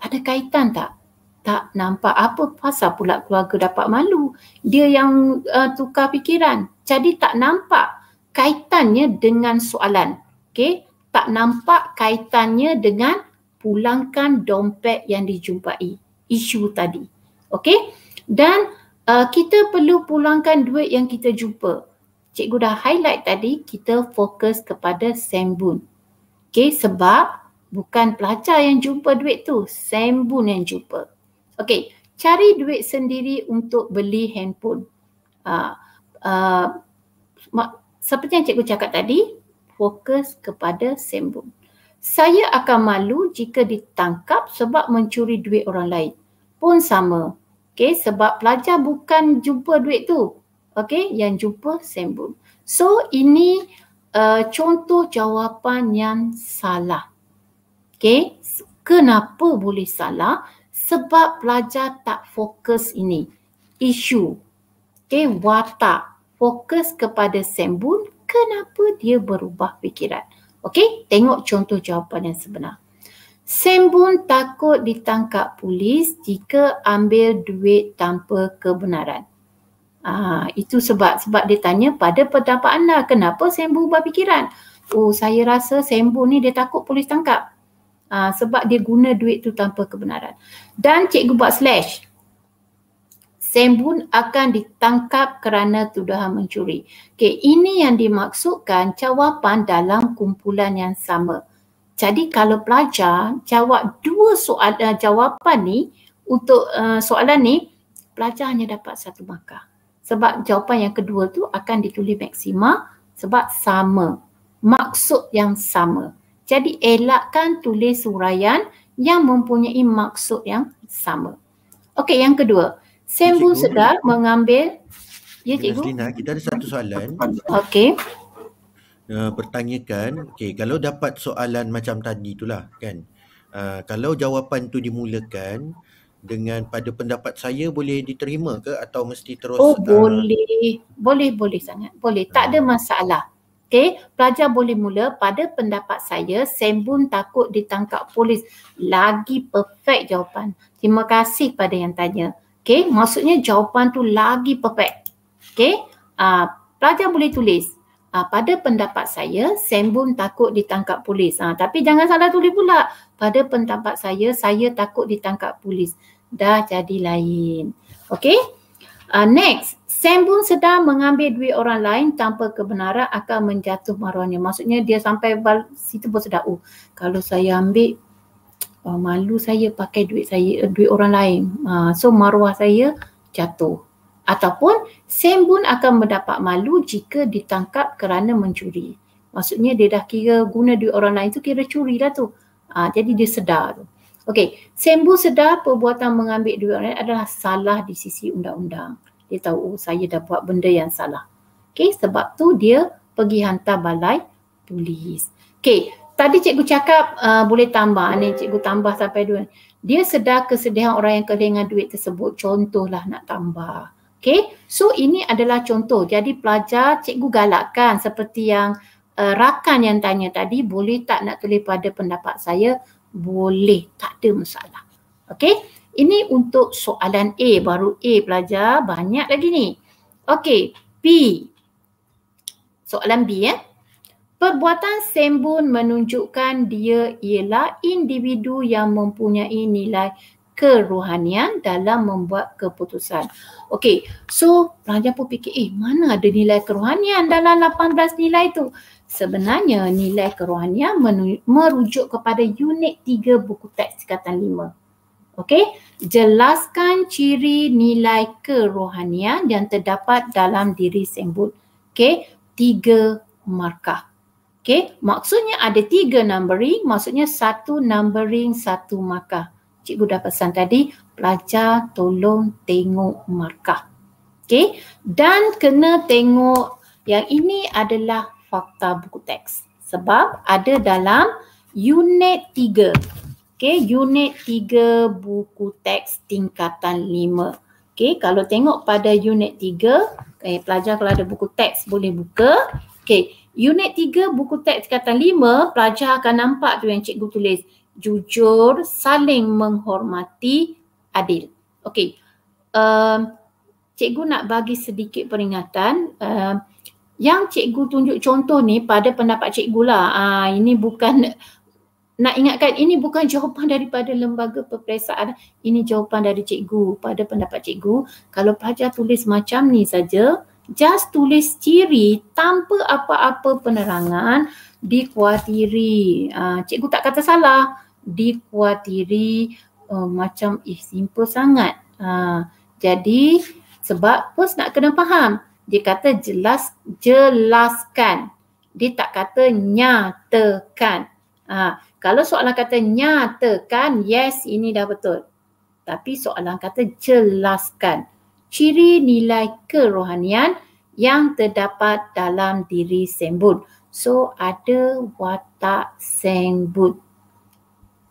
S2: Ada kaitan tak? Tak nampak. Apa pasal pula keluarga dapat malu? Dia yang uh, tukar fikiran jadi tak nampak kaitannya dengan soalan. Okey? Tak nampak kaitannya dengan pulangkan dompet yang dijumpai. Isu tadi. Okey? Dan uh, kita perlu pulangkan duit yang kita jumpa. Cikgu dah highlight tadi kita fokus kepada sembun okey? Sebab bukan pelajar yang jumpa duit tu sembun yang jumpa. Okey? Cari duit sendiri untuk beli handphone. Uh, uh, seperti yang cikgu cakap tadi fokus kepada sembun saya akan malu jika ditangkap sebab mencuri duit orang lain. Pun sama. Okay, sebab pelajar bukan jumpa duit tu. Okay, yang jumpa sembun. So, ini uh, contoh jawapan yang salah. Okay, kenapa boleh salah? Sebab pelajar tak fokus ini. Isu. Okay, watak. Fokus kepada sembun, kenapa dia berubah fikiran? Okey, tengok contoh jawapan yang sebenar. Sembun takut ditangkap polis jika ambil duit tanpa kebenaran. Ah, itu sebab sebab dia tanya pada pendapat anda kenapa Sembun berfikiran? Oh, saya rasa Sembun ni dia takut polis tangkap. Ah, sebab dia guna duit tu tanpa kebenaran. Dan cikgu buat slash. Sembun akan ditangkap kerana tuduhan mencuri. Okey, ini yang dimaksudkan jawapan dalam kumpulan yang sama. Jadi kalau pelajar jawab dua soalan uh, jawapan ni untuk uh, soalan ni, pelajar hanya dapat satu markah. Sebab jawapan yang kedua tu akan ditulis maksima sebab sama. Maksud yang sama. Jadi elakkan tulis huraian yang mempunyai maksud yang sama. Okey, yang kedua. Sembun sedar mengambil
S1: Ya cikgu. Lina, kita ada satu soalan.
S2: Okey.
S1: Uh, pertanyakan, okey, kalau dapat soalan macam tadi itulah kan. Uh, kalau jawapan tu dimulakan dengan pada pendapat saya boleh diterima ke atau mesti terus
S2: Oh, uh, boleh. Boleh, boleh sangat. Boleh. Tak uh. ada masalah. Okey, pelajar boleh mula pada pendapat saya Sembun takut ditangkap polis. Lagi perfect jawapan. Terima kasih pada yang tanya. Okay, maksudnya jawapan tu lagi perfect. Okay, uh, pelajar boleh tulis. Uh, pada pendapat saya, Sembun takut ditangkap polis. Uh, tapi jangan salah tulis pula. Pada pendapat saya, saya takut ditangkap polis. Dah jadi lain. Okay, uh, next. Sembun sedang mengambil duit orang lain tanpa kebenaran akan menjatuh maruahnya. Maksudnya dia sampai situ pun sedar, oh kalau saya ambil uh, malu saya pakai duit saya uh, duit orang lain. Uh, so maruah saya jatuh. Ataupun Sembun akan mendapat malu jika ditangkap kerana mencuri. Maksudnya dia dah kira guna duit orang lain tu kira curi dah tu. Uh, jadi dia sedar tu. Okey, Sembun sedar perbuatan mengambil duit orang lain adalah salah di sisi undang-undang. Dia tahu oh saya dah buat benda yang salah. Okey, sebab tu dia pergi hantar balai polis. Okey, tadi cikgu cakap uh, boleh tambah ni cikgu tambah sampai dua. Dia sedar kesedihan orang yang kehilangan duit tersebut. Contohlah nak tambah. Okey so ini adalah contoh. Jadi pelajar cikgu galakkan seperti yang uh, rakan yang tanya tadi boleh tak nak tulis pada pendapat saya? Boleh, tak ada masalah. Okey, ini untuk soalan A, baru A pelajar, banyak lagi ni. Okey, B. Soalan B ya. Perbuatan sembun menunjukkan dia ialah individu yang mempunyai nilai kerohanian dalam membuat keputusan. Okey, so pelajar pun fikir, eh mana ada nilai kerohanian dalam 18 nilai tu? Sebenarnya nilai kerohanian merujuk kepada unit 3 buku teks tingkatan 5. Okey, jelaskan ciri nilai kerohanian yang terdapat dalam diri sembut. Okey, tiga markah. Okey, maksudnya ada tiga numbering, maksudnya satu numbering, satu markah cikgu dah pesan tadi, pelajar tolong tengok markah. Okey, dan kena tengok yang ini adalah fakta buku teks. Sebab ada dalam unit 3. Okey, unit 3 buku teks tingkatan 5. Okey, kalau tengok pada unit 3, okay, pelajar kalau ada buku teks boleh buka. Okey, unit 3 buku teks tingkatan 5, pelajar akan nampak tu yang cikgu tulis jujur, saling menghormati, adil. Okey. Um, cikgu nak bagi sedikit peringatan. Um, yang cikgu tunjuk contoh ni pada pendapat cikgu lah. Uh, ini bukan nak ingatkan ini bukan jawapan daripada lembaga peperiksaan. Ini jawapan dari cikgu pada pendapat cikgu. Kalau pelajar tulis macam ni saja, just tulis ciri tanpa apa-apa penerangan dikuatiri. Uh, cikgu tak kata salah dikuatiri uh, macam eh simple sangat. Uh, jadi sebab pos nak kena faham. Dia kata jelas jelaskan. Dia tak kata nyatakan. Uh, kalau soalan kata nyatakan, yes ini dah betul. Tapi soalan kata jelaskan. Ciri nilai kerohanian yang terdapat dalam diri sembut. So ada watak sembut.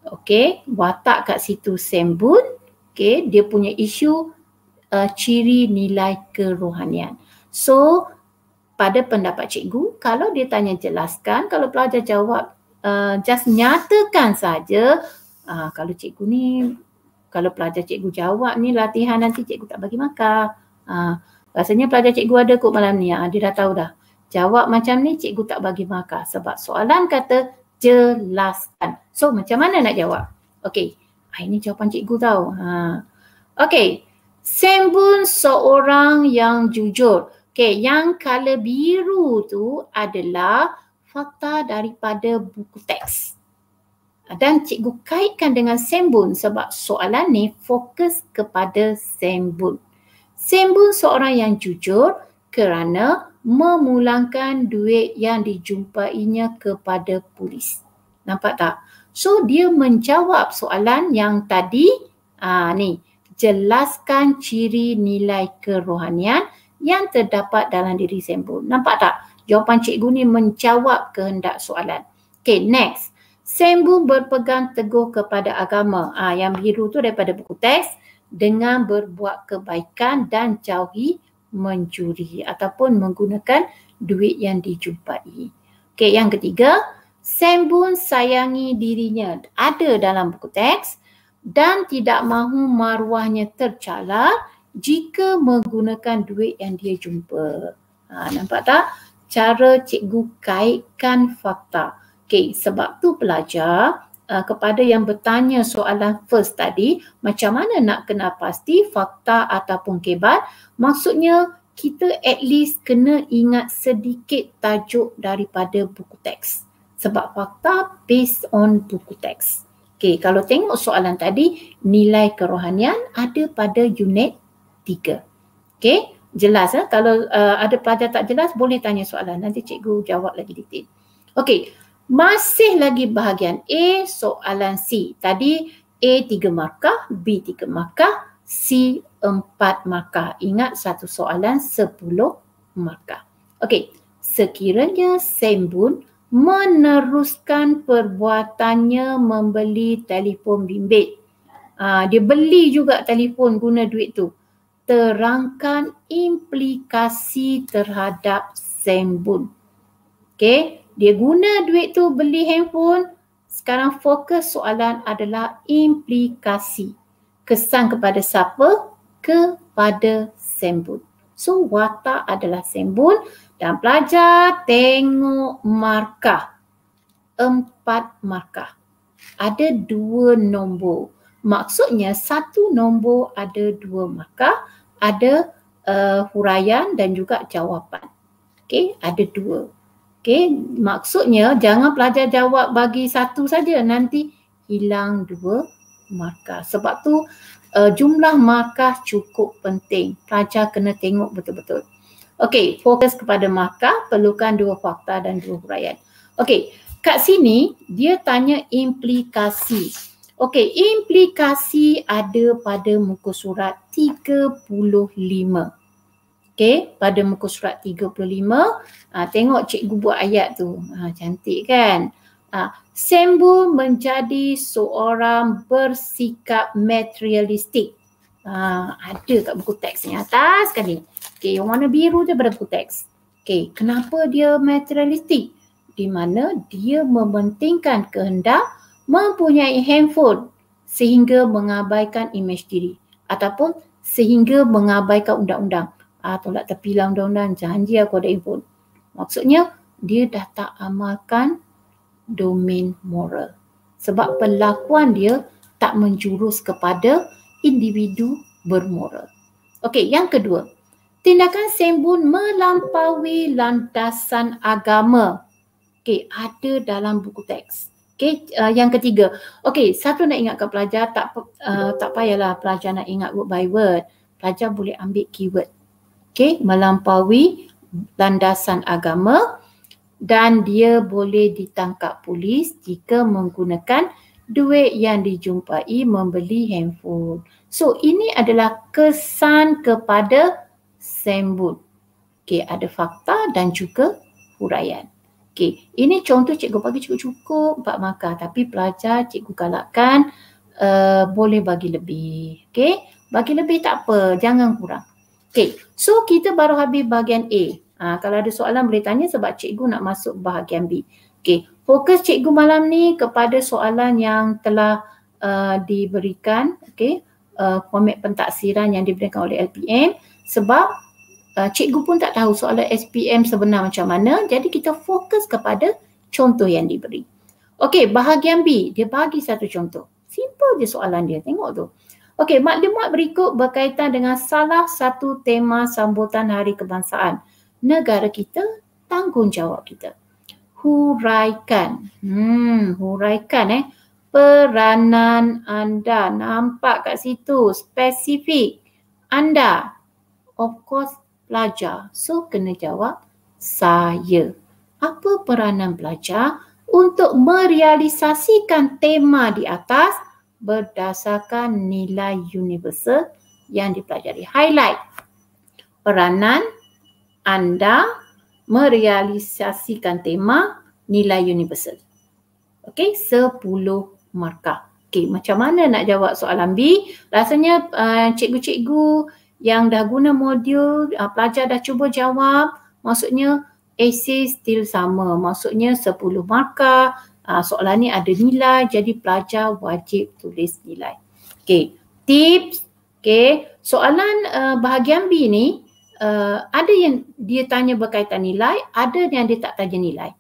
S2: Okey, watak kat situ sembun. Okey, dia punya isu uh, ciri nilai kerohanian. So, pada pendapat cikgu, kalau dia tanya jelaskan, kalau pelajar jawab uh, just nyatakan saja, uh, kalau cikgu ni, kalau pelajar cikgu jawab ni latihan nanti cikgu tak bagi makan. Uh, rasanya pelajar cikgu ada kot malam ni, uh, dia dah tahu dah. Jawab macam ni cikgu tak bagi makan sebab soalan kata jelaskan. So macam mana nak jawab? Okey, ah, ini jawapan cikgu tahu. Ha. Okey, sembun seorang yang jujur. Okey, yang color biru tu adalah fakta daripada buku teks. Dan cikgu kaitkan dengan sembun sebab soalan ni fokus kepada sembun. Sembun seorang yang jujur kerana memulangkan duit yang dijumpainya kepada polis. Nampak tak? So dia menjawab soalan yang tadi aa, ni jelaskan ciri nilai kerohanian yang terdapat dalam diri sembun. Nampak tak? Jawapan cikgu ni menjawab kehendak soalan. Okay, next. Sembun berpegang teguh kepada agama. Ah, yang biru tu daripada buku teks dengan berbuat kebaikan dan jauhi mencuri ataupun menggunakan duit yang dijumpai. Okey, yang ketiga, Sembun sayangi dirinya ada dalam buku teks dan tidak mahu maruahnya tercalar jika menggunakan duit yang dia jumpa. Ha, nampak tak? Cara cikgu kaitkan fakta. Okey, sebab tu pelajar uh, kepada yang bertanya soalan first tadi, macam mana nak kena pasti fakta ataupun kebat? Maksudnya kita at least kena ingat sedikit tajuk daripada buku teks. Sebab fakta based on buku teks. Okay, kalau tengok soalan tadi, nilai kerohanian ada pada unit 3. Okay, jelas eh? Kalau uh, ada pelajar tak jelas, boleh tanya soalan. Nanti cikgu jawab lagi detail. Okay, masih lagi bahagian A, soalan C. Tadi A 3 markah, B 3 markah, C empat markah. Ingat satu soalan sepuluh markah. Okey, sekiranya Sembun meneruskan perbuatannya membeli telefon bimbit. Ha, dia beli juga telefon guna duit tu. Terangkan implikasi terhadap Sembun. Okey, dia guna duit tu beli handphone sekarang fokus soalan adalah implikasi. Kesan kepada siapa? Kepada sembul. So watak adalah sembul dan pelajar tengok markah. Empat markah. Ada dua nombor. Maksudnya satu nombor ada dua markah. Ada uh, huraian dan juga jawapan. Okay, ada dua. Okay, maksudnya jangan pelajar jawab bagi satu saja. Nanti hilang dua markah. Sebab tu uh, jumlah markah cukup penting. Pelajar kena tengok betul-betul. Okey, fokus kepada markah, perlukan dua fakta dan dua huraian. Okey, kat sini dia tanya implikasi. Okey, implikasi ada pada muka surat 35. Okey, pada muka surat 35, ha, tengok cikgu buat ayat tu. Ha, cantik kan? Ha, Sembu menjadi seorang bersikap materialistik. Ha, ada kat buku teks ni atas sekali. Okay, yang warna biru je pada buku teks. Okay, kenapa dia materialistik? Di mana dia mementingkan kehendak mempunyai handphone sehingga mengabaikan imej diri ataupun sehingga mengabaikan undang-undang. Ah, tolak tepilah undang-undang, janji aku ada handphone. Maksudnya, dia dah tak amalkan domain moral. Sebab perlakuan dia tak menjurus kepada individu bermoral. Okey, yang kedua. Tindakan sembun melampaui landasan agama. Okey, ada dalam buku teks. Okey, uh, yang ketiga. Okey, satu nak ingatkan pelajar tak uh, tak payahlah pelajar nak ingat word by word. Pelajar boleh ambil keyword. Okey, melampaui landasan agama dan dia boleh ditangkap polis jika menggunakan duit yang dijumpai membeli handphone. So ini adalah kesan kepada sembut. Okay, ada fakta dan juga huraian. Okay, ini contoh cikgu bagi cukup-cukup empat markah tapi pelajar cikgu galakkan uh, boleh bagi lebih. Okay, bagi lebih tak apa, jangan kurang. Okay, so kita baru habis bahagian A. Ha, kalau ada soalan boleh tanya sebab cikgu nak masuk bahagian B. Okey, fokus cikgu malam ni kepada soalan yang telah uh, diberikan, okey, uh, format pentaksiran yang diberikan oleh LPM sebab uh, cikgu pun tak tahu soalan SPM sebenar macam mana, jadi kita fokus kepada contoh yang diberi. Okey, bahagian B, dia bagi satu contoh. Simple je soalan dia, tengok tu. Okey, maklumat berikut berkaitan dengan salah satu tema sambutan Hari Kebangsaan negara kita, tanggungjawab kita. Huraikan. Hmm, huraikan eh. Peranan anda nampak kat situ spesifik. Anda of course pelajar. So kena jawab saya. Apa peranan pelajar untuk merealisasikan tema di atas berdasarkan nilai universal yang dipelajari. Highlight peranan anda merealisasikan tema nilai universal. Okey, 10 markah. Okey, macam mana nak jawab soalan B? Rasanya uh, cikgu-cikgu yang dah guna modul, uh, pelajar dah cuba jawab, maksudnya essay still sama. Maksudnya 10 markah, uh, soalan ni ada nilai, jadi pelajar wajib tulis nilai. Okey, tips. Okey, soalan uh, bahagian B ni, uh, ada yang dia tanya berkaitan nilai, ada yang dia tak tanya nilai.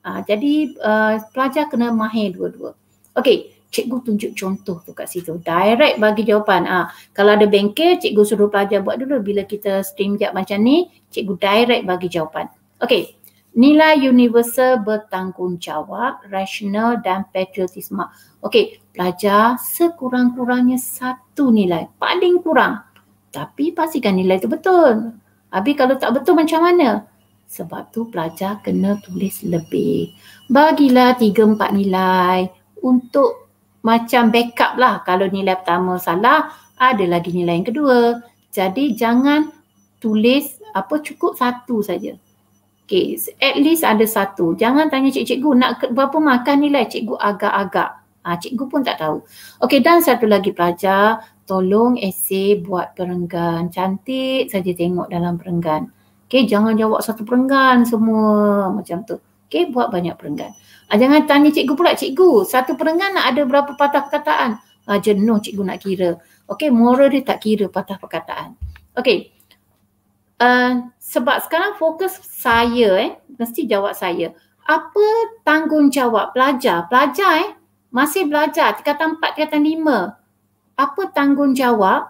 S2: Uh, jadi uh, pelajar kena mahir dua-dua. Okey, cikgu tunjuk contoh tu kat situ. Direct bagi jawapan. Uh, kalau ada bengkel, cikgu suruh pelajar buat dulu. Bila kita stream jap macam ni, cikgu direct bagi jawapan. Okey, nilai universal bertanggungjawab, rasional dan patriotisme. Okey, pelajar sekurang-kurangnya satu nilai. Paling kurang. Tapi pastikan nilai itu betul. Habis kalau tak betul macam mana? Sebab tu pelajar kena tulis lebih. Bagilah tiga empat nilai untuk macam backup lah. Kalau nilai pertama salah, ada lagi nilai yang kedua. Jadi jangan tulis apa cukup satu saja. Okay, at least ada satu. Jangan tanya cikgu-cikgu nak berapa makan nilai cikgu agak-agak. Ha, cikgu pun tak tahu. Okey dan satu lagi pelajar, tolong esei buat perenggan. Cantik saja tengok dalam perenggan. Okey, jangan jawab satu perenggan semua macam tu. Okay, buat banyak perenggan. Ha, jangan tanya cikgu pula, cikgu satu perenggan nak ada berapa patah perkataan? Ha, jenuh cikgu nak kira. Okay, moral dia tak kira patah perkataan. Okay, uh, sebab sekarang fokus saya eh, mesti jawab saya. Apa tanggungjawab pelajar? Pelajar eh, masih belajar tingkatan 4, tingkatan 5. Apa tanggungjawab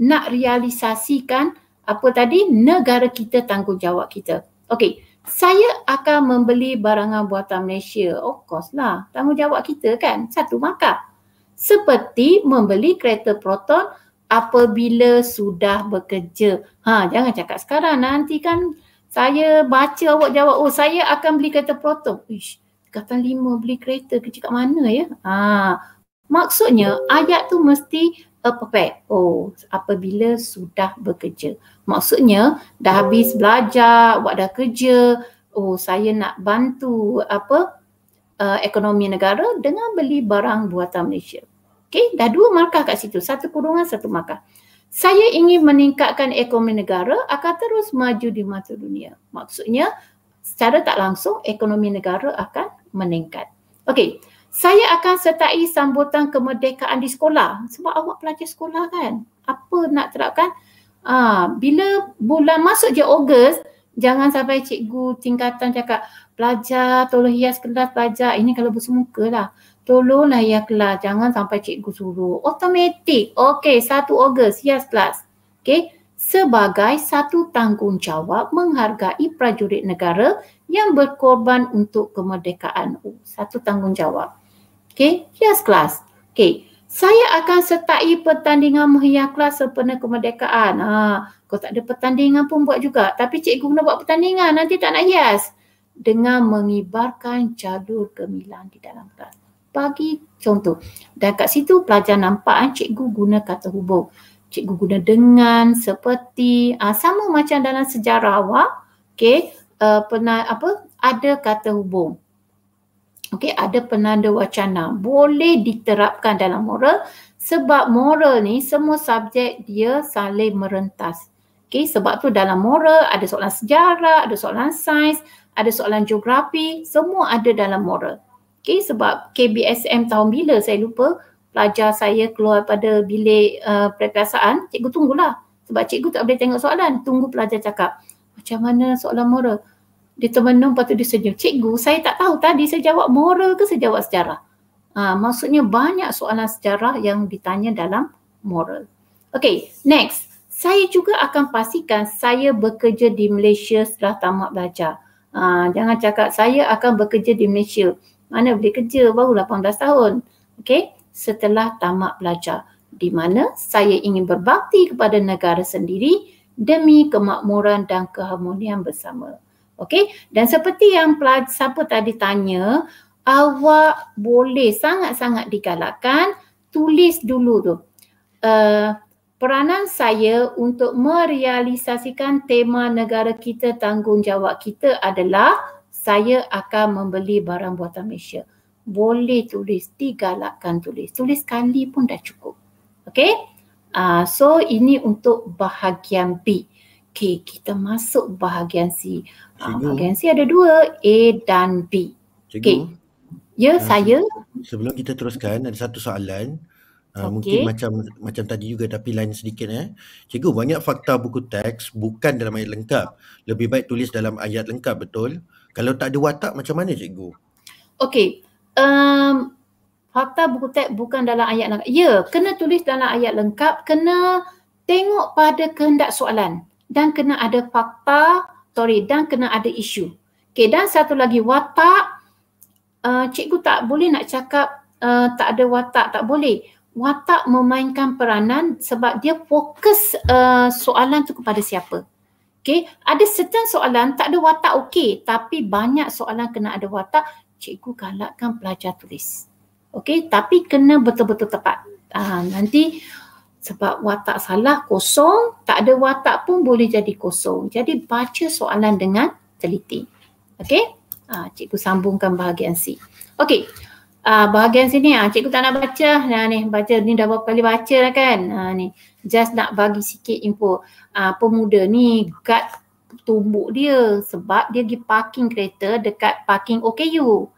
S2: nak realisasikan apa tadi negara kita tanggungjawab kita. Okey, saya akan membeli barangan buatan Malaysia. Of course lah, tanggungjawab kita kan satu markah. Seperti membeli kereta Proton apabila sudah bekerja. Ha, jangan cakap sekarang nanti kan saya baca awak jawab, oh saya akan beli kereta Proton. Ish, kata lima beli kereta kerja kat mana ya? Ha, maksudnya ayat tu mesti a perfect. Oh, apabila sudah bekerja. Maksudnya dah habis belajar, awak dah kerja, oh saya nak bantu apa uh, ekonomi negara dengan beli barang buatan Malaysia. Okey, dah dua markah kat situ. Satu kurungan, satu markah. Saya ingin meningkatkan ekonomi negara akan terus maju di mata dunia. Maksudnya, secara tak langsung ekonomi negara akan meningkat. Okey, saya akan sertai sambutan kemerdekaan di sekolah. Sebab awak pelajar sekolah kan? Apa nak terapkan? Ah, bila bulan masuk je Ogos, jangan sampai cikgu tingkatan cakap pelajar tolong hias kelas pelajar. Ini kalau bersemuka lah tolonglah ya kelas. Jangan sampai cikgu suruh. Automatik. Okey 1 Ogos. Hias kelas. Okey. Sebagai satu tanggungjawab menghargai prajurit negara yang berkorban untuk kemerdekaan. Oh, satu tanggungjawab. Okey. Hias kelas. Okey. Saya akan sertai pertandingan menghias kelas sempena kemerdekaan. Ha kau tak ada pertandingan pun buat juga. Tapi cikgu nak buat pertandingan. Nanti tak nak hias dengan mengibarkan jalur gemilang di dalam kelas bagi contoh. Dan kat situ pelajar nampak kan cikgu guna kata hubung. Cikgu guna dengan, seperti, uh, sama macam dalam sejarah awak, okay, uh, pernah apa, ada kata hubung. Okay, ada penanda wacana. Boleh diterapkan dalam moral sebab moral ni semua subjek dia saling merentas. Okay, sebab tu dalam moral ada soalan sejarah, ada soalan sains, ada soalan geografi, semua ada dalam moral. Okay, sebab KBSM tahun bila saya lupa pelajar saya keluar pada bilik uh, perpiasaan, cikgu tunggulah. Sebab cikgu tak boleh tengok soalan, tunggu pelajar cakap macam mana soalan moral. Dia termenung lepas tu dia senyum. Cikgu, saya tak tahu tadi saya jawab moral ke saya jawab sejarah. Ha, maksudnya banyak soalan sejarah yang ditanya dalam moral. Okay, next. Saya juga akan pastikan saya bekerja di Malaysia setelah tamat belajar. Ha, jangan cakap saya akan bekerja di Malaysia mana boleh kerja baru 18 tahun. Okey, setelah tamat belajar di mana saya ingin berbakti kepada negara sendiri demi kemakmuran dan keharmonian bersama. Okey, dan seperti yang pelajar siapa tadi tanya, awak boleh sangat-sangat digalakkan tulis dulu tu. Uh, peranan saya untuk merealisasikan tema negara kita tanggungjawab kita adalah saya akan membeli barang buatan Malaysia. Boleh tulis, digalakkan tulis. Tulis sekali pun dah cukup. Okay? Uh, so ini untuk bahagian B. Okay, kita masuk bahagian C. Uh, bahagian C ada dua, A dan B.
S1: Cikgu, okay.
S2: Ya, uh, saya.
S1: Sebelum kita teruskan, ada satu soalan. Uh, okay. Mungkin macam macam tadi juga tapi lain sedikit eh. Cikgu, banyak fakta buku teks bukan dalam ayat lengkap. Lebih baik tulis dalam ayat lengkap, betul? Kalau tak ada watak macam mana cikgu?
S2: Okey. Um, fakta buku teks bukan dalam ayat lengkap. Ya, kena tulis dalam ayat lengkap. Kena tengok pada kehendak soalan. Dan kena ada fakta, sorry, dan kena ada isu. Okey, dan satu lagi watak. Uh, cikgu tak boleh nak cakap uh, tak ada watak. Tak boleh. Watak memainkan peranan sebab dia fokus uh, soalan tu kepada siapa. Okay, ada certain soalan tak ada watak okey tapi banyak soalan kena ada watak, cikgu galakkan pelajar tulis. Okay, tapi kena betul-betul tepat. Ha, nanti sebab watak salah kosong, tak ada watak pun boleh jadi kosong. Jadi baca soalan dengan teliti. Okay, ha, cikgu sambungkan bahagian C. Okay, ha, bahagian sini ha, cikgu tak nak baca. Nah, ni baca ni dah berapa kali baca lah kan. Ha, ni just nak bagi sikit info uh, pemuda ni guard tumbuk dia sebab dia pergi parking kereta dekat parking OKU.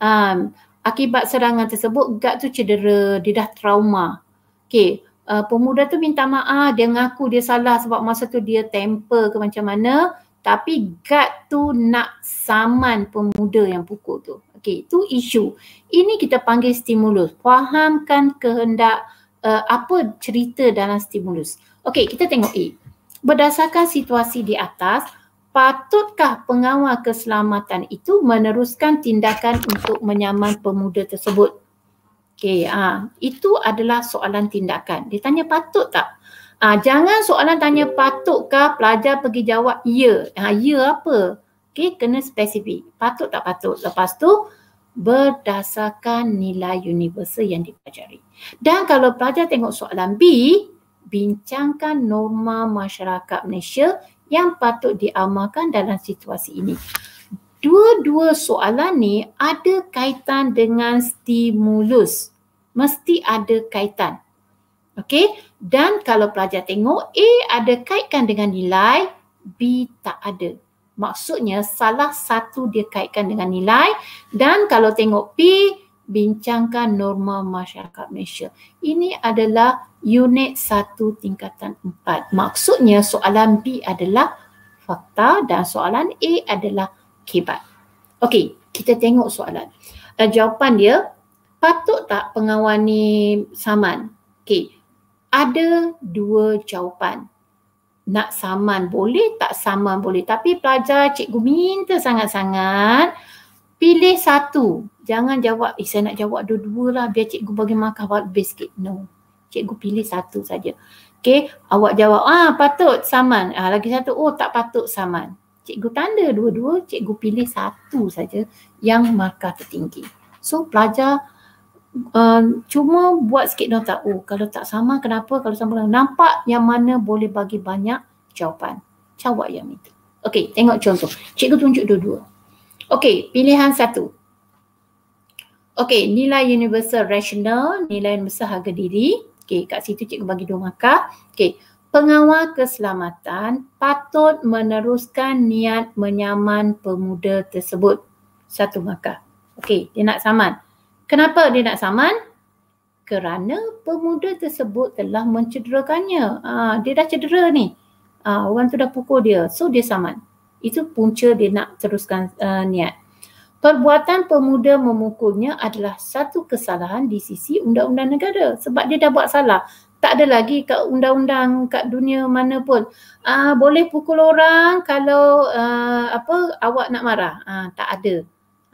S2: Um, akibat serangan tersebut guard tu cedera, dia dah trauma. Okay, uh, pemuda tu minta maaf, dia ngaku dia salah sebab masa tu dia temper ke macam mana tapi guard tu nak saman pemuda yang pukul tu. Okay, itu isu. Ini kita panggil stimulus. Fahamkan kehendak uh, apa cerita dalam stimulus. Okay, kita tengok A. Berdasarkan situasi di atas, patutkah pengawal keselamatan itu meneruskan tindakan untuk menyaman pemuda tersebut? Okay, ah, itu adalah soalan tindakan. Dia tanya patut tak? Ah, jangan soalan tanya patutkah pelajar pergi jawab ya. Ah, ya apa? Okay, kena spesifik. Patut tak patut? Lepas tu, berdasarkan nilai universal yang dipelajari. Dan kalau pelajar tengok soalan B, bincangkan norma masyarakat Malaysia yang patut diamalkan dalam situasi ini dua-dua soalan ni ada kaitan dengan stimulus. Mesti ada kaitan. Okey, dan kalau pelajar tengok A ada kaitkan dengan nilai, B tak ada. Maksudnya salah satu dia kaitkan dengan nilai dan kalau tengok P, bincangkan norma masyarakat Malaysia. Ini adalah unit satu tingkatan empat. Maksudnya soalan B adalah fakta dan soalan A adalah hebat. Okey, kita tengok soalan. Uh, jawapan dia, patut tak pengawal ni saman? Okey, ada dua jawapan. Nak saman boleh, tak saman boleh. Tapi pelajar cikgu minta sangat-sangat pilih satu. Jangan jawab, eh saya nak jawab dua-dua lah biar cikgu bagi markah lebih sikit. No, cikgu pilih satu saja. Okey, awak jawab, ah patut saman. Ah, lagi satu, oh tak patut saman cikgu tanda dua-dua, cikgu pilih satu saja yang markah tertinggi. So pelajar uh, cuma buat sikit nota, oh kalau tak sama kenapa, kalau sama nampak yang mana boleh bagi banyak jawapan. Jawab yang itu. Okey, tengok contoh. Cikgu tunjuk dua-dua. Okey, pilihan satu. Okey, nilai universal rational, nilai universal harga diri. Okey, kat situ cikgu bagi dua markah. Okey, pengawal keselamatan patut meneruskan niat menyaman pemuda tersebut. Satu markah. Okey, dia nak saman. Kenapa dia nak saman? Kerana pemuda tersebut telah mencederakannya. Ah, dia dah cedera ni. Ah, orang tu dah pukul dia. So dia saman. Itu punca dia nak teruskan uh, niat. Perbuatan pemuda memukulnya adalah satu kesalahan di sisi undang-undang negara sebab dia dah buat salah tak ada lagi kat undang-undang kat dunia mana pun uh, boleh pukul orang kalau uh, apa awak nak marah uh, tak ada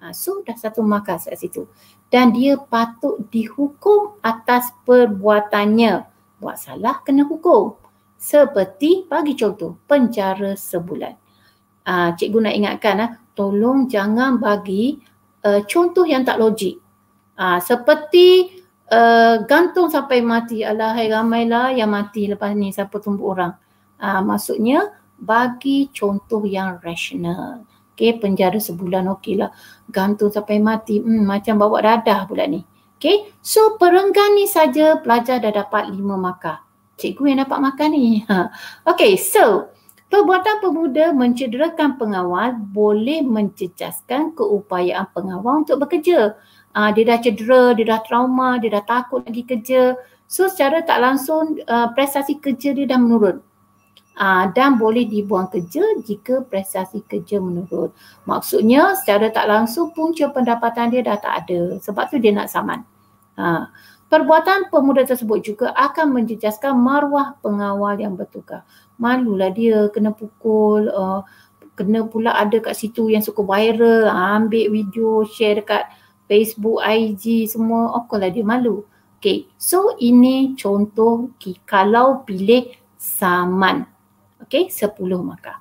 S2: uh, so dah satu markas kat situ dan dia patut dihukum atas perbuatannya buat salah kena hukum seperti bagi contoh penjara sebulan uh, cikgu nak ingatkan uh, tolong jangan bagi uh, contoh yang tak logik uh, seperti uh, gantung sampai mati. Alahai ramailah yang mati lepas ni siapa tumbuk orang. Uh, maksudnya bagi contoh yang rasional. Okay, penjara sebulan okey lah. Gantung sampai mati. Hmm, macam bawa dadah pula ni. Okay, so perenggan ni saja pelajar dah dapat lima markah. Cikgu yang dapat makan ni. [LAUGHS] Okay, so perbuatan pemuda mencederakan pengawal boleh mencecaskan keupayaan pengawal untuk bekerja uh, dia dah cedera, dia dah trauma, dia dah takut lagi kerja. So secara tak langsung uh, prestasi kerja dia dah menurun. Uh, dan boleh dibuang kerja jika prestasi kerja menurun. Maksudnya secara tak langsung punca pendapatan dia dah tak ada. Sebab tu dia nak saman. Uh, perbuatan pemuda tersebut juga akan menjejaskan maruah pengawal yang bertukar. Malulah dia kena pukul, uh, kena pula ada kat situ yang suka viral, ambil video, share dekat Facebook, IG semua, of course lah dia malu. Okay, so ini contoh kalau pilih saman. Okay, 10 markah.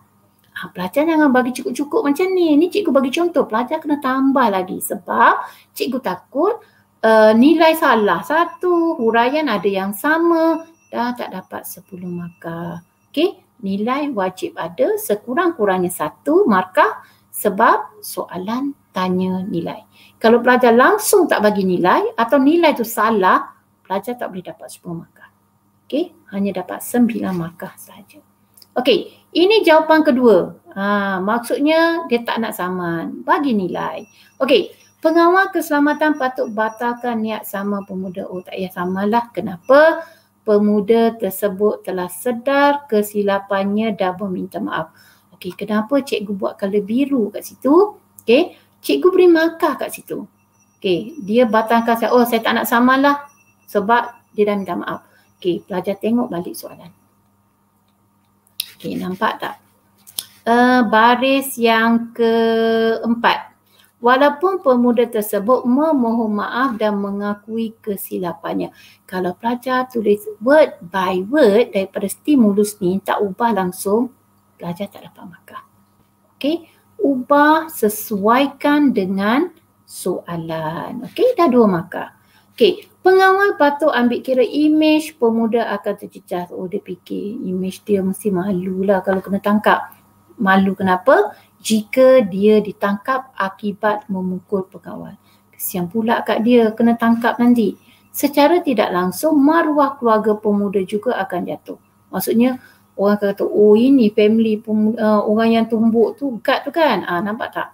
S2: Ha, pelajar jangan bagi cukup-cukup macam ni. Ni cikgu bagi contoh, pelajar kena tambah lagi sebab cikgu takut uh, nilai salah. Satu, huraian ada yang sama, dah tak dapat 10 markah. Okay, nilai wajib ada sekurang-kurangnya satu markah sebab soalan tanya nilai. Kalau pelajar langsung tak bagi nilai atau nilai tu salah, pelajar tak boleh dapat 10 markah. Okey, hanya dapat 9 markah saja. Okey, ini jawapan kedua. Ha, maksudnya dia tak nak saman. Bagi nilai. Okey, pengawal keselamatan patut batalkan niat sama pemuda. Oh tak payah samalah. Kenapa? Pemuda tersebut telah sedar kesilapannya dan meminta maaf. Okey, kenapa cikgu buat color biru kat situ? Okey, cikgu beri markah kat situ. Okey, dia batalkan saya. Oh, saya tak nak samalah sebab dia dah minta maaf. Okey, pelajar tengok balik soalan. Okey, nampak tak? Uh, baris yang keempat. Walaupun pemuda tersebut memohon maaf dan mengakui kesilapannya. Kalau pelajar tulis word by word daripada stimulus ni tak ubah langsung, pelajar tak dapat markah. Okey, ubah sesuaikan dengan soalan. Okey, dah dua markah. Okey, pengawal patut ambil kira imej pemuda akan tercecah. Oh, dia fikir imej dia mesti malu lah kalau kena tangkap. Malu kenapa? Jika dia ditangkap akibat memukul pegawai. Kesian pula kat dia kena tangkap nanti. Secara tidak langsung maruah keluarga pemuda juga akan jatuh. Maksudnya orang kata oh ini family pemuda, uh, orang yang tumbuk tu guard tu kan. Ah nampak tak?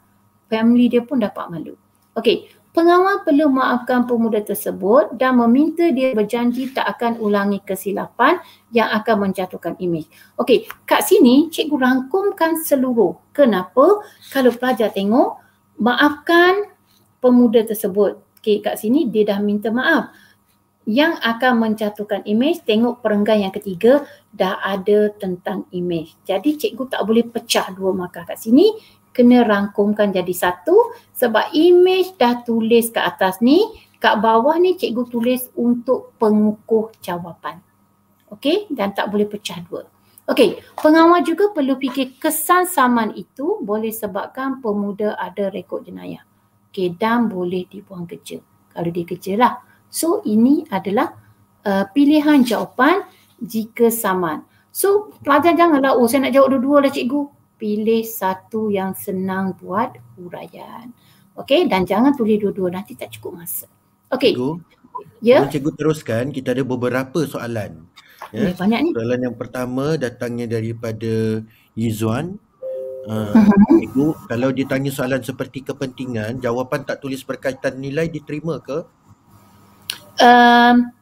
S2: Family dia pun dapat malu. Okey, Pengawal perlu maafkan pemuda tersebut dan meminta dia berjanji tak akan ulangi kesilapan yang akan menjatuhkan imej. Okey, kat sini cikgu rangkumkan seluruh. Kenapa? Kalau pelajar tengok, maafkan pemuda tersebut. Okey, kat sini dia dah minta maaf. Yang akan menjatuhkan imej, tengok perenggan yang ketiga dah ada tentang imej. Jadi cikgu tak boleh pecah dua markah kat sini kena rangkumkan jadi satu sebab imej dah tulis kat atas ni, kat bawah ni cikgu tulis untuk pengukuh jawapan. Okey, dan tak boleh pecah dua. Okey, pengawal juga perlu fikir kesan saman itu boleh sebabkan pemuda ada rekod jenayah. Okey, dan boleh dibuang kerja. Kalau dia kerja lah. So, ini adalah uh, pilihan jawapan jika saman. So, pelajar janganlah, oh saya nak jawab dua-dua lah cikgu pilih satu yang senang buat huraian. Okey dan jangan tulis dua-dua nanti tak cukup masa. Okey.
S1: Ya. Yeah. Cikgu teruskan kita ada beberapa soalan.
S2: Ya. Eh, banyak ni.
S1: Soalan yang pertama datangnya daripada Yizwan. Uh, uh-huh. Cikgu kalau ditanya soalan seperti kepentingan jawapan tak tulis berkaitan nilai diterima ke?
S2: Um,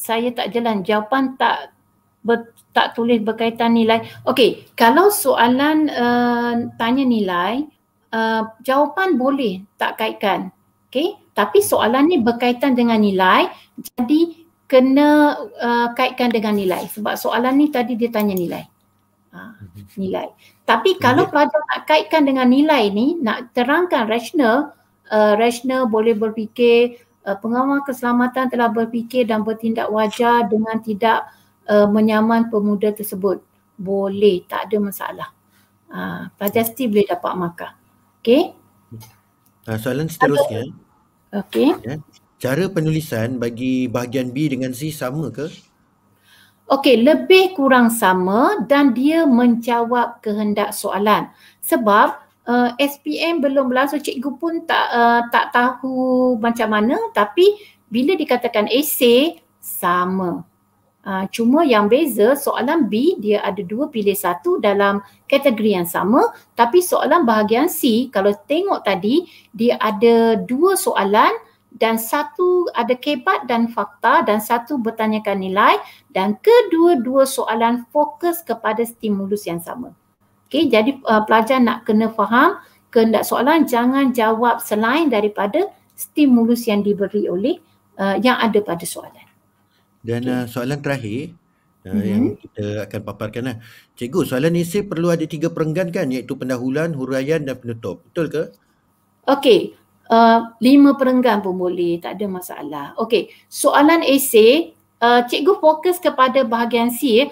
S2: saya tak jalan jawapan tak ber, tak tulis berkaitan nilai. Okey, kalau soalan uh, tanya nilai, uh, jawapan boleh tak kaitkan. Okey, tapi soalan ni berkaitan dengan nilai, jadi kena uh, kaitkan dengan nilai sebab soalan ni tadi dia tanya nilai. Ha, nilai. Tapi kalau pelajar nak kaitkan dengan nilai ni, nak terangkan rasional, uh, rasional boleh berfikir uh, pengawal keselamatan telah berfikir dan bertindak wajar dengan tidak uh, menyaman pemuda tersebut. Boleh, tak ada masalah. Uh, pelajar still boleh dapat markah. Okey.
S1: Uh, soalan seterusnya.
S2: Okey.
S1: Ya. Cara penulisan bagi bahagian B dengan C sama ke?
S2: Okey, lebih kurang sama dan dia menjawab kehendak soalan. Sebab uh, SPM belum berlangsung, cikgu pun tak uh, tak tahu macam mana tapi bila dikatakan esay sama. Uh, cuma yang beza soalan B dia ada dua pilih satu dalam kategori yang sama tapi soalan bahagian C kalau tengok tadi dia ada dua soalan dan satu ada kebat dan fakta dan satu bertanyakan nilai dan kedua-dua soalan fokus kepada stimulus yang sama. Okey jadi uh, pelajar nak kena faham kehendak soalan jangan jawab selain daripada stimulus yang diberi oleh uh, yang ada pada soalan.
S1: Dan okay. uh, soalan terakhir uh, mm-hmm. yang kita akan paparkan lah. Cikgu, soalan esei perlu ada tiga perenggan kan iaitu pendahuluan, huraian dan penutup. Betul ke?
S2: Okey. Uh, lima perenggan pun boleh, tak ada masalah. Okey, soalan esei, uh, cikgu fokus kepada bahagian C.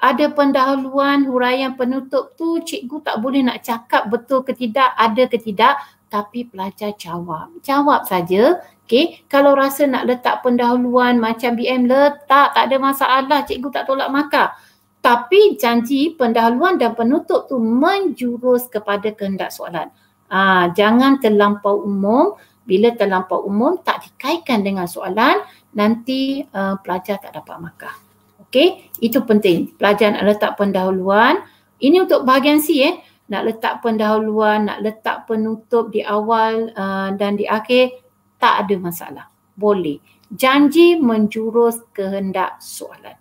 S2: Ada pendahuluan, huraian, penutup tu cikgu tak boleh nak cakap betul ke tidak, ada ke tidak tapi pelajar jawab. Jawab saja Okay, kalau rasa nak letak pendahuluan macam BM letak, tak ada masalah, cikgu tak tolak markah. Tapi janji pendahuluan dan penutup tu menjurus kepada kehendak soalan. Ah, jangan terlampau umum. Bila terlampau umum tak dikaitkan dengan soalan, nanti uh, pelajar tak dapat markah. Okey, itu penting. Pelajar nak letak pendahuluan. Ini untuk bahagian C eh. Nak letak pendahuluan, nak letak penutup di awal uh, dan di akhir tak ada masalah. Boleh. Janji menjurus kehendak soalan.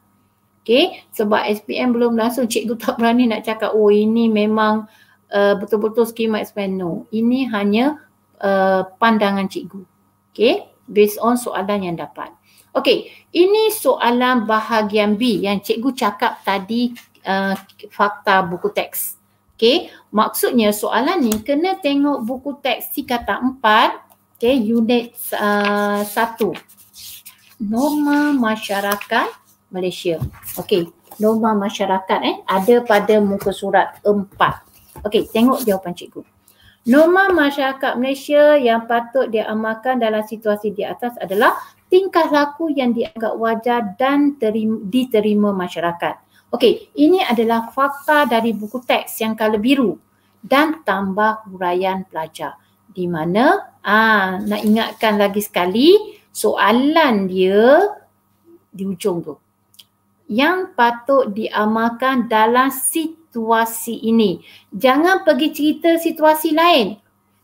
S2: Okey, sebab SPM belum langsung cikgu tak berani nak cakap oh ini memang uh, betul-betul skema SPM. No, ini hanya uh, pandangan cikgu. Okey, based on soalan yang dapat. Okey, ini soalan bahagian B yang cikgu cakap tadi uh, fakta buku teks. Okey, maksudnya soalan ni kena tengok buku teks si kata empat, okey, unit uh, satu. Norma masyarakat Malaysia. Okey, norma masyarakat eh ada pada muka surat empat. Okey, tengok jawapan cikgu. Norma masyarakat Malaysia yang patut diamalkan dalam situasi di atas adalah tingkah laku yang dianggap wajar dan terima, diterima masyarakat. Okey, ini adalah fakta dari buku teks yang kala biru dan tambah huraian pelajar. Di mana, ah, nak ingatkan lagi sekali, soalan dia di ujung tu. Yang patut diamalkan dalam situasi ini. Jangan pergi cerita situasi lain.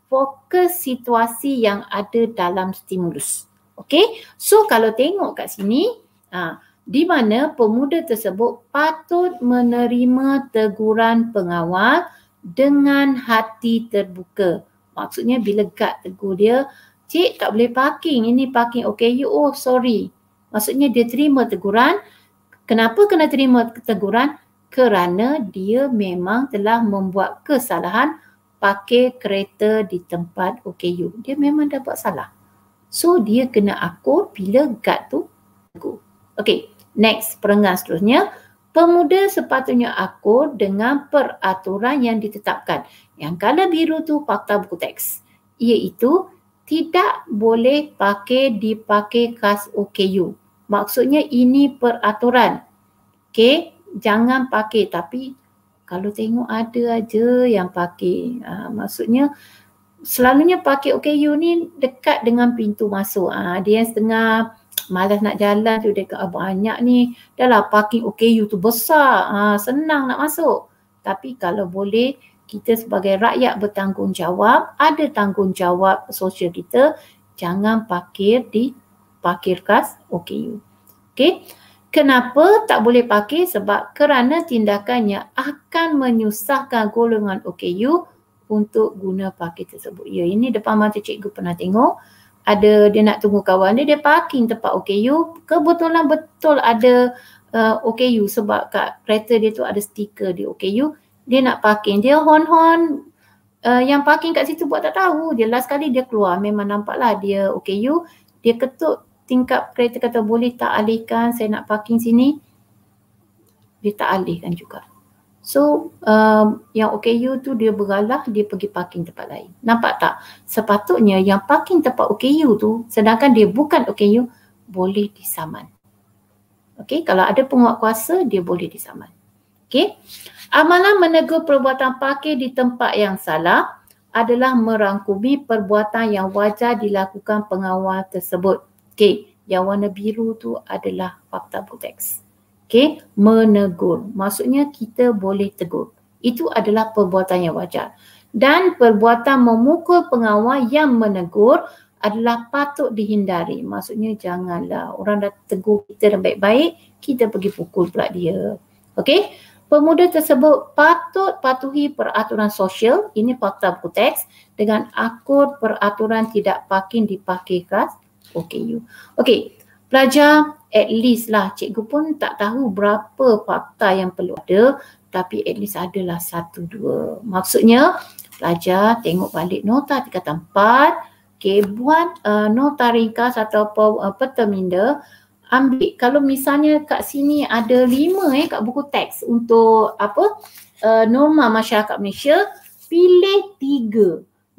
S2: Fokus situasi yang ada dalam stimulus. Okay, so kalau tengok kat sini, ha, di mana pemuda tersebut patut menerima teguran pengawal dengan hati terbuka. Maksudnya bila gad tegur dia, cik tak boleh parking, ini parking OKU, oh sorry. Maksudnya dia terima teguran. Kenapa kena terima teguran? Kerana dia memang telah membuat kesalahan pakai kereta di tempat OKU. Dia memang dah buat salah. So dia kena akur bila guard tu tegur. Okay, next perenggan seterusnya. Pemuda sepatutnya akur dengan peraturan yang ditetapkan. Yang kala biru tu fakta buku teks. Iaitu tidak boleh pakai dipakai kas OKU. Maksudnya ini peraturan. Okay, jangan pakai tapi kalau tengok ada aja yang pakai. Ha, maksudnya selalunya pakai OKU ni dekat dengan pintu masuk. Ha, dia yang setengah malas nak jalan tu dekat banyak ni. Dahlah parking OKU tu besar. Ha, senang nak masuk. Tapi kalau boleh kita sebagai rakyat bertanggungjawab, ada tanggungjawab sosial kita, jangan parkir di parkir kas OKU. Okey. Kenapa tak boleh pakai? Sebab kerana tindakannya akan menyusahkan golongan OKU untuk guna parking tersebut. Ya, ini depan mata cikgu pernah tengok. Ada dia nak tunggu kawan dia, dia parking tempat OKU. Kebetulan betul ada uh, OKU sebab kat kereta dia tu ada stiker di OKU. Dia nak parking. Dia hon-hon uh, yang parking kat situ buat tak tahu. Dia last kali dia keluar. Memang nampaklah dia OKU. Dia ketuk tingkap kereta kata boleh tak alihkan saya nak parking sini. Dia tak alihkan juga. So um, yang OKU tu dia beralah dia pergi parking tempat lain. Nampak tak? Sepatutnya yang parking tempat OKU tu sedangkan dia bukan OKU boleh disaman. Okay, kalau ada penguat kuasa dia boleh disaman. Okay. Amalan menegur perbuatan parkir di tempat yang salah adalah merangkumi perbuatan yang wajar dilakukan pengawal tersebut. Okay, yang warna biru tu adalah fakta proteks. Okay, menegur. Maksudnya kita boleh tegur. Itu adalah perbuatan yang wajar. Dan perbuatan memukul pengawal yang menegur adalah patut dihindari. Maksudnya janganlah orang dah tegur kita dan baik-baik, kita pergi pukul pula dia. Okay, pemuda tersebut patut patuhi peraturan sosial, ini fakta buku teks, dengan akur peraturan tidak parking di parking kas OKU. Okay, pelajar at least lah cikgu pun tak tahu berapa fakta yang perlu ada tapi at least adalah satu dua. Maksudnya pelajar tengok balik nota tingkatan empat, okay, buat uh, nota ringkas atau uh, peta minda ambil kalau misalnya kat sini ada lima eh kat buku teks untuk apa uh, norma masyarakat Malaysia pilih tiga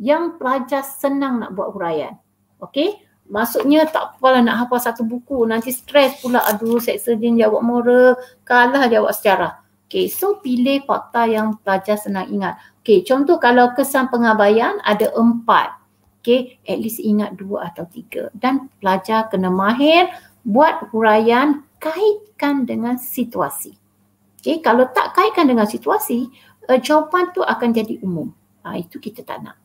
S2: yang pelajar senang nak buat huraian. Okay, Maksudnya tak apalah nak hafal satu buku. Nanti stres pula aduh seksa dia jawab moral. Kalah jawab sejarah. Okay, so pilih fakta yang pelajar senang ingat. Okay, contoh kalau kesan pengabaian ada empat. Okay, at least ingat dua atau tiga. Dan pelajar kena mahir buat huraian kaitkan dengan situasi. Okay, kalau tak kaitkan dengan situasi, uh, jawapan tu akan jadi umum. Uh, itu kita tak nak.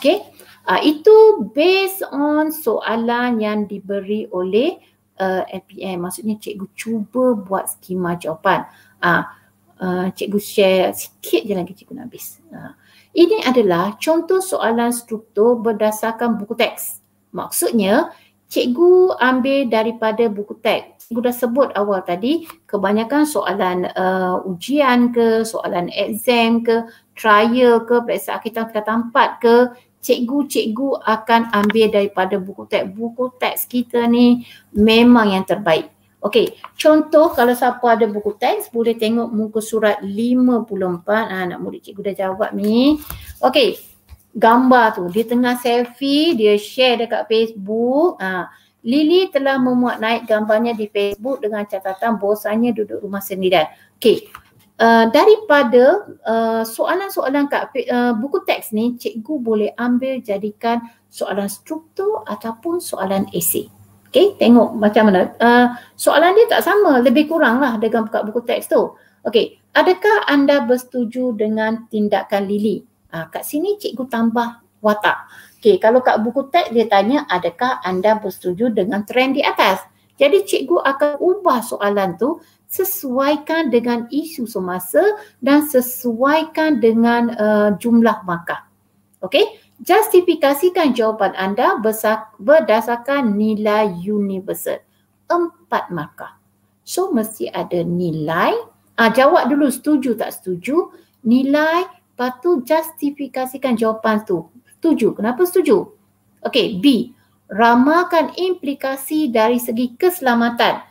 S2: Okay, uh, itu based on soalan yang diberi oleh uh, LPM. Maksudnya cikgu cuba buat skema jawapan. Uh, uh, cikgu share sikit je lagi cikgu nak habis. Uh, ini adalah contoh soalan struktur berdasarkan buku teks. Maksudnya, cikgu ambil daripada buku teks. Cikgu dah sebut awal tadi, kebanyakan soalan uh, ujian ke, soalan exam ke, trial ke, periksa kita tingkatan 4 ke, cikgu-cikgu akan ambil daripada buku teks. Buku teks kita ni memang yang terbaik. Okey, contoh kalau siapa ada buku teks boleh tengok muka surat 54. Ah nak murid cikgu dah jawab ni. Okey. Gambar tu di tengah selfie dia share dekat Facebook. Ah Lily telah memuat naik gambarnya di Facebook dengan catatan bosannya duduk rumah sendirian. Okey. Uh, daripada uh, soalan-soalan kat uh, buku teks ni cikgu boleh ambil jadikan soalan struktur ataupun soalan esei. Okay, tengok macam mana. Uh, soalan dia tak sama, lebih kurang lah dengan buka buku teks tu. Okay, adakah anda bersetuju dengan tindakan Lily? Uh, kat sini cikgu tambah watak. Okay, kalau kat buku teks dia tanya adakah anda bersetuju dengan trend di atas? Jadi cikgu akan ubah soalan tu sesuaikan dengan isu semasa dan sesuaikan dengan uh, jumlah markah. Okay, Justifikasikan jawapan anda berdasarkan nilai universal. Empat markah. So mesti ada nilai. Ah, jawab dulu setuju tak setuju. Nilai, lepas tu justifikasikan jawapan tu. Setuju. Kenapa setuju? Okay, B. Ramalkan implikasi dari segi keselamatan.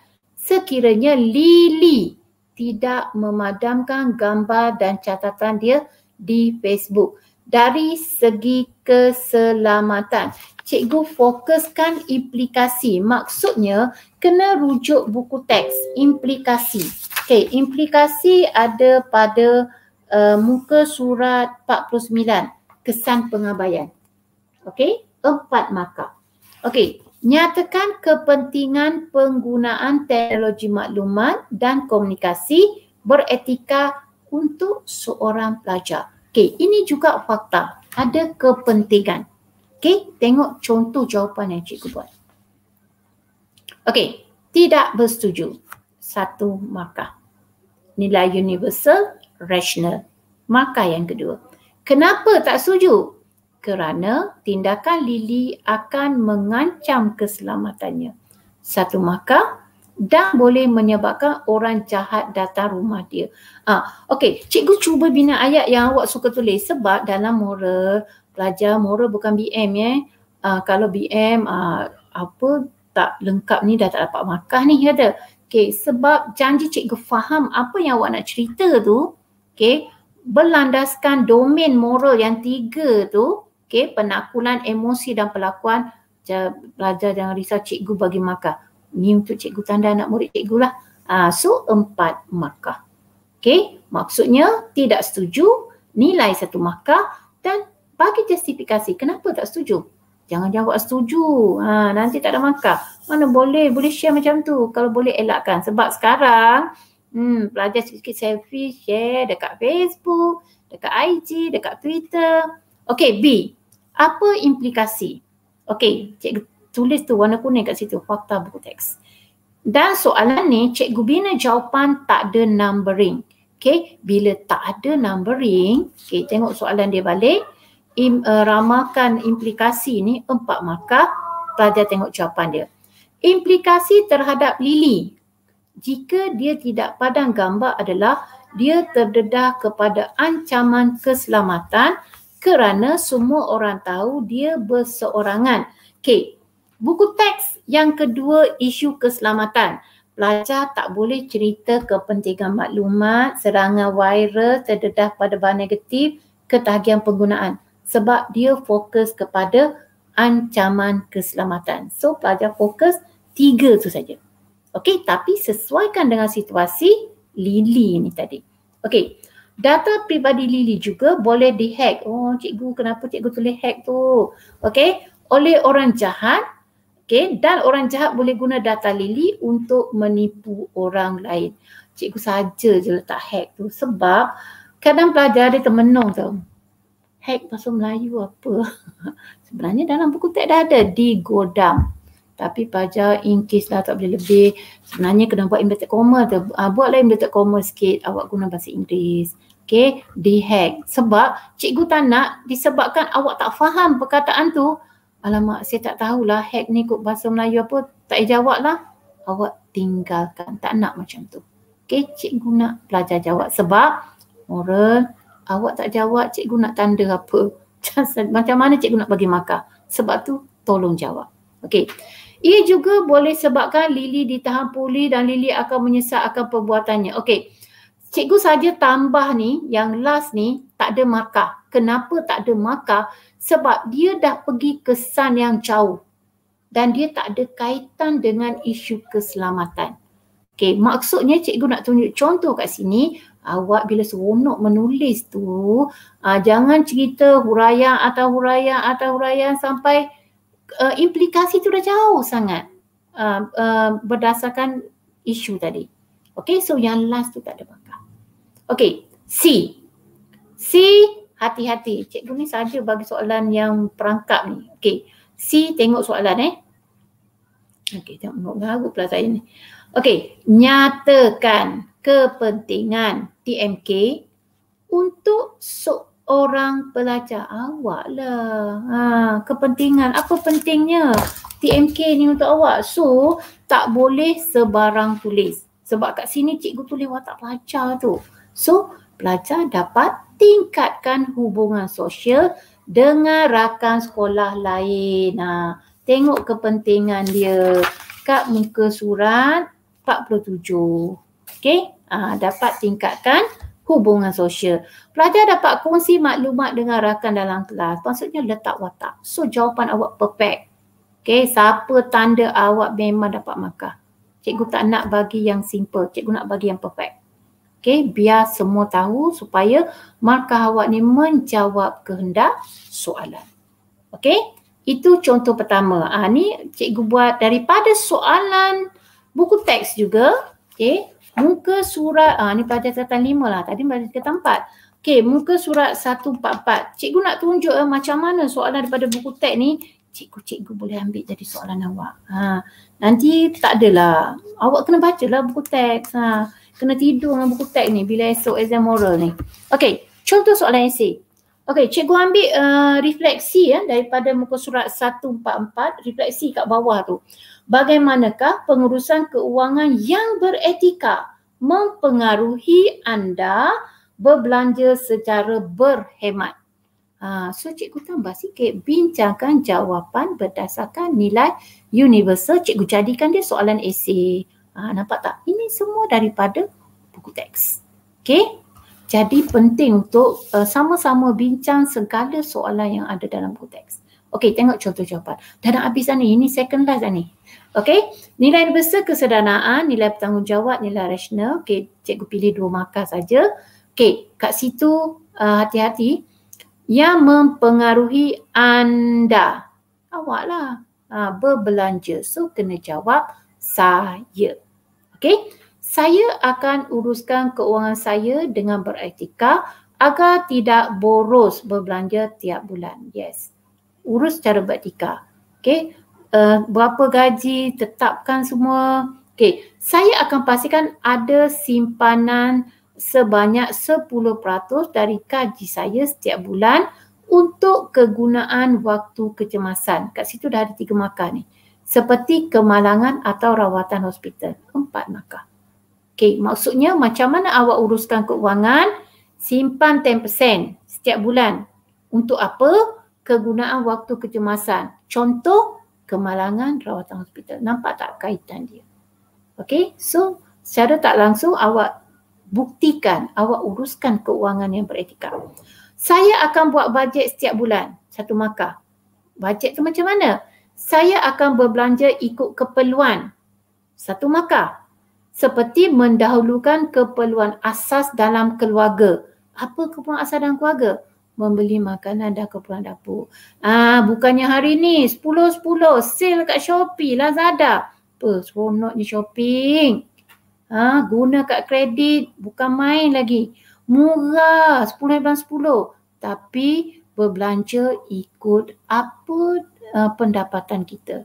S2: Sekiranya Lily tidak memadamkan gambar dan catatan dia di Facebook dari segi keselamatan. Cikgu fokuskan implikasi. Maksudnya kena rujuk buku teks implikasi. Okey, implikasi ada pada uh, muka surat 49, kesan pengabaian. Okey, empat markah. Okey, nyatakan kepentingan penggunaan teknologi maklumat dan komunikasi beretika untuk seorang pelajar. Okey, ini juga fakta. Ada kepentingan. Okey, tengok contoh jawapan yang cikgu buat. Okey, tidak bersetuju. Satu markah. Nilai universal, rational. Markah yang kedua. Kenapa tak setuju? Kerana tindakan Lily akan mengancam keselamatannya. Satu markah dan boleh menyebabkan orang jahat datang rumah dia. Ah, okey, cikgu cuba bina ayat yang awak suka tulis sebab dalam moral pelajar moral bukan BM ya. Ah, kalau BM ah, apa tak lengkap ni dah tak dapat markah ni kata. Okey, sebab janji cikgu faham apa yang awak nak cerita tu, okey, berlandaskan domain moral yang tiga tu, okey, penakulan emosi dan pelakuan pelajar jangan risau cikgu bagi markah ni untuk cikgu tanda anak murid cikgu lah. Uh, so empat markah. Okay, maksudnya tidak setuju, nilai satu markah dan bagi justifikasi kenapa tak setuju. Jangan jawab setuju, ha, nanti tak ada markah. Mana boleh, boleh share macam tu. Kalau boleh elakkan. Sebab sekarang hmm, pelajar sikit-sikit selfie share dekat Facebook, dekat IG, dekat Twitter. Okay, B. Apa implikasi? Okay, cikgu tulis tu warna kuning kat situ fakta buku teks. Dan soalan ni cikgu bina jawapan tak ada numbering. Okay, bila tak ada numbering, okay, tengok soalan dia balik. Im, uh, ramalkan implikasi ni empat markah. Pelajar tengok jawapan dia. Implikasi terhadap Lily. Jika dia tidak padang gambar adalah dia terdedah kepada ancaman keselamatan kerana semua orang tahu dia berseorangan. Okay, Buku teks yang kedua isu keselamatan. Pelajar tak boleh cerita kepentingan maklumat, serangan virus, terdedah pada bahan negatif, ketagihan penggunaan. Sebab dia fokus kepada ancaman keselamatan. So pelajar fokus tiga tu saja. Okey, tapi sesuaikan dengan situasi Lily ni tadi. Okey, data pribadi Lily juga boleh dihack. Oh cikgu kenapa cikgu tulis hack tu? Okey, oleh orang jahat Okay, dan orang jahat boleh guna data Lily untuk menipu orang lain. Cikgu saja je letak hack tu sebab kadang pelajar dia termenung tau. Hack bahasa Melayu apa? [LAUGHS] Sebenarnya dalam buku teks dah ada di godam. Tapi pelajar in case lah tak boleh lebih. Sebenarnya kena buat inverted comma tu. Uh, buatlah inverted comma sikit. Awak guna bahasa Inggeris. Okay, di hack. Sebab cikgu tak nak disebabkan awak tak faham perkataan tu alamak saya tak tahulah hack ni kod bahasa Melayu apa, tak payah jawab lah. Awak tinggalkan, tak nak macam tu. Okay, cikgu nak pelajar jawab sebab moral, awak tak jawab, cikgu nak tanda apa. [LAUGHS] macam mana cikgu nak bagi markah. Sebab tu tolong jawab. Okay. Ia juga boleh sebabkan Lily ditahan pulih dan Lily akan menyesal akan perbuatannya. Okay. Cikgu saja tambah ni, yang last ni tak ada markah. Kenapa tak ada markah? sebab dia dah pergi kesan yang jauh dan dia tak ada kaitan dengan isu keselamatan. Okay, maksudnya cikgu nak tunjuk contoh kat sini, awak bila seronok menulis tu, uh, jangan cerita huraian atau huraian atau huraian sampai uh, implikasi tu dah jauh sangat uh, uh, berdasarkan isu tadi. Okay, so yang last tu tak ada bakal. Okay, C. C hati-hati. Cikgu ni saja bagi soalan yang perangkap ni. Okey. C tengok soalan eh. Okey, tengok ngaruh pula saya ni. Okey, nyatakan kepentingan TMK untuk seorang pelajar awak lah. Ha, kepentingan, apa pentingnya TMK ni untuk awak? So, tak boleh sebarang tulis. Sebab kat sini cikgu tulis watak pelajar tu. So, pelajar dapat tingkatkan hubungan sosial dengan rakan sekolah lain. Ha, tengok kepentingan dia kat muka surat 47. Okey, ha, dapat tingkatkan hubungan sosial. Pelajar dapat kongsi maklumat dengan rakan dalam kelas. Maksudnya letak watak. So jawapan awak perfect. Okey, siapa tanda awak memang dapat markah. Cikgu tak nak bagi yang simple. Cikgu nak bagi yang perfect. Okay, biar semua tahu supaya markah awak ni menjawab kehendak soalan. Okay, itu contoh pertama. Ah ni cikgu buat daripada soalan buku teks juga. Okay, muka surat, ah ni pada catatan lima lah. Tadi pada catatan empat. Okay, muka surat 144. Cikgu nak tunjuk eh, macam mana soalan daripada buku teks ni cikgu-cikgu boleh ambil jadi soalan awak. Ha, nanti tak adalah. Awak kena baca lah buku teks. Ha kena tidur dengan buku teks ni bila esok exam moral ni. Okey, contoh soalan esay. Okey, cikgu ambil uh, refleksi ya daripada muka surat 144, refleksi kat bawah tu. Bagaimanakah pengurusan keuangan yang beretika mempengaruhi anda berbelanja secara berhemat? Ha, so cikgu tambah sikit bincangkan jawapan berdasarkan nilai universal. Cikgu jadikan dia soalan esay. Ha, nampak tak? Ini semua daripada buku teks. Okay? Jadi penting untuk uh, sama-sama bincang segala soalan yang ada dalam buku teks. Okay, tengok contoh jawapan. Dah nak habis ni. Ini second last dah ni. Okay, nilai besar kesedaran, nilai bertanggungjawab, nilai rasional. Okay, cikgu pilih dua markah saja. Okay, kat situ uh, hati-hati. Yang mempengaruhi anda. Awak lah. Uh, berbelanja. So, kena jawab saya. Okey, saya akan uruskan keuangan saya dengan beretika agar tidak boros berbelanja tiap bulan. Yes. Urus secara beretika. Okey, uh, berapa gaji tetapkan semua. Okey, saya akan pastikan ada simpanan sebanyak 10% dari gaji saya setiap bulan untuk kegunaan waktu kecemasan. Kat situ dah ada tiga markah ni seperti kemalangan atau rawatan hospital. Empat markah. Okey, maksudnya macam mana awak uruskan keuangan, simpan 10% setiap bulan. Untuk apa? Kegunaan waktu kecemasan. Contoh, kemalangan rawatan hospital. Nampak tak kaitan dia? Okey, so secara tak langsung awak buktikan, awak uruskan keuangan yang beretika. Saya akan buat bajet setiap bulan, satu markah. Bajet tu macam mana? Saya akan berbelanja ikut keperluan. Satu markah. Seperti mendahulukan keperluan asas dalam keluarga. Apa keperluan asas dalam keluarga? membeli makanan dan keperluan dapur. Ah, bukannya hari ni 10-10 sale kat Shopee, Lazada. Apa seronoknya shopping. Ha, guna kad kredit bukan main lagi. Murah 10 bulan 10. Tapi berbelanja ikut apa uh, pendapatan kita.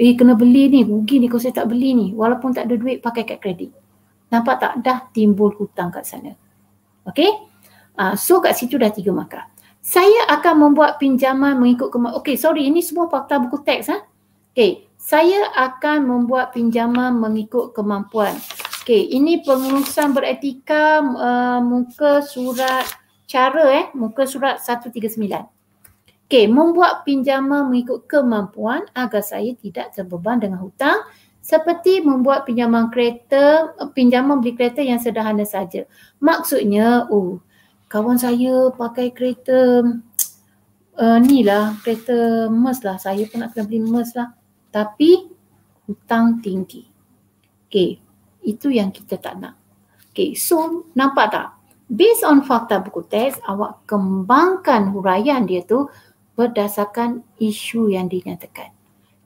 S2: Eh kena beli ni, rugi ni kalau saya tak beli ni. Walaupun tak ada duit pakai kad kredit. Nampak tak? Dah timbul hutang kat sana. Okay? Uh, so kat situ dah tiga markah. Saya akan membuat pinjaman mengikut kemampuan. Okay, sorry. Ini semua fakta buku teks. Ha? Okay. Saya akan membuat pinjaman mengikut kemampuan. Okay, ini pengurusan beretika uh, muka surat cara eh, muka surat 139. Okay, membuat pinjaman mengikut kemampuan agar saya tidak terbeban dengan hutang seperti membuat pinjaman kereta, pinjaman beli kereta yang sederhana saja. Maksudnya, oh, kawan saya pakai kereta uh, [TSK] ni lah, kereta MERS lah. Saya pun nak kena beli MERS lah. Tapi hutang tinggi. Okay, itu yang kita tak nak. Okay, so nampak tak? Based on fakta buku teks, awak kembangkan huraian dia tu berdasarkan isu yang dinyatakan.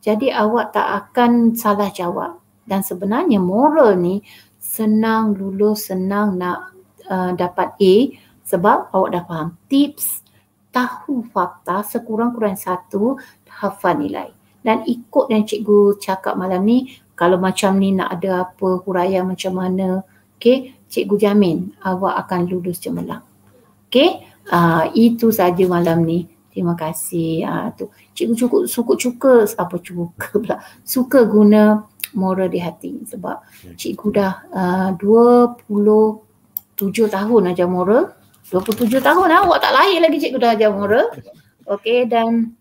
S2: Jadi awak tak akan salah jawab. Dan sebenarnya moral ni senang lulus, senang nak uh, dapat A sebab awak dah faham tips, tahu fakta sekurang-kurang satu, hafal nilai. Dan ikut yang cikgu cakap malam ni, kalau macam ni nak ada apa huraian macam mana, okay, cikgu jamin awak akan lulus cemerlang. Okay, uh, itu saja malam ni. Terima kasih. Uh, tu. Cikgu cukup suka cuka, apa cuka pula, suka guna moral di hati sebab cikgu dah uh, 27 tahun ajar moral 27 tahun lah, awak tak lahir lagi cikgu dah ajar moral. Okey dan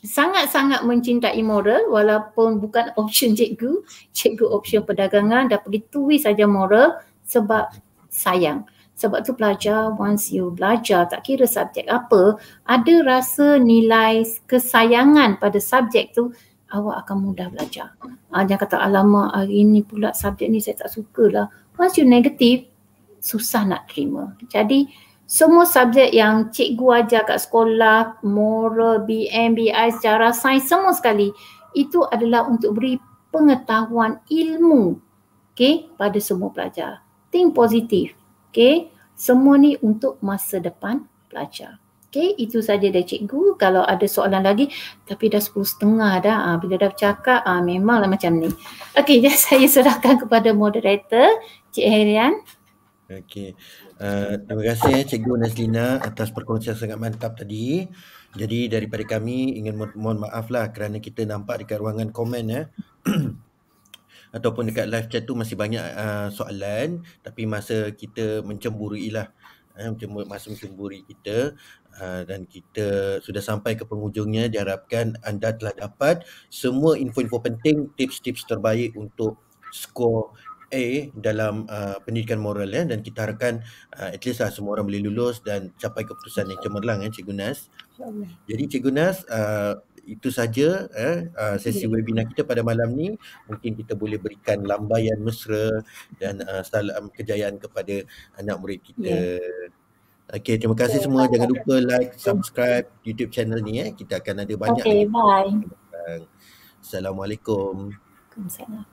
S2: sangat-sangat mencintai moral walaupun bukan option cikgu, cikgu option perdagangan dah pergi tulis saja moral sebab sayang. Sebab tu pelajar once you belajar tak kira subjek apa, ada rasa nilai kesayangan pada subjek tu awak akan mudah belajar. Ah, jangan kata alamak hari ni pula subjek ni saya tak suka lah. Once you negative, susah nak terima. Jadi semua subjek yang cikgu ajar kat sekolah, moral, BM, BI, sejarah, sains semua sekali itu adalah untuk beri pengetahuan ilmu okay, pada semua pelajar. Think positif. Okay. Semua ni untuk masa depan pelajar. Okay, itu saja dari cikgu. Kalau ada soalan lagi, tapi dah sepuluh setengah dah. Ha, bila dah bercakap, ha, memanglah macam ni. Okay, [LAUGHS] jadi saya serahkan kepada moderator, Cik Herian.
S1: Okey. Uh, terima kasih eh, Cikgu Nazlina atas perkongsian sangat mantap tadi. Jadi daripada kami ingin mo- mohon maaf lah kerana kita nampak dekat ruangan komen ya. [CLEARS THROAT] ataupun dekat live chat tu masih banyak uh, soalan. Tapi masa kita mencemburi lah. Eh, masa mencemburi kita uh, dan kita sudah sampai ke penghujungnya diharapkan anda telah dapat semua info-info penting tips-tips terbaik untuk skor A dalam uh, pendidikan moral ya dan kita harapkan uh, at least lah semua orang boleh lulus dan capai keputusan yang cemerlang ya Cikgu Nas. Jadi Cikgu Nas uh, itu saja eh, uh, sesi webinar kita pada malam ni mungkin kita boleh berikan lambaian mesra dan uh, salam kejayaan kepada anak murid kita. Yeah. Okey, terima kasih yeah. semua. Jangan lupa like, subscribe YouTube channel ni eh. Kita akan ada banyak.
S2: Okay, bye.
S1: Assalamualaikum.
S2: Waalaikumsalam.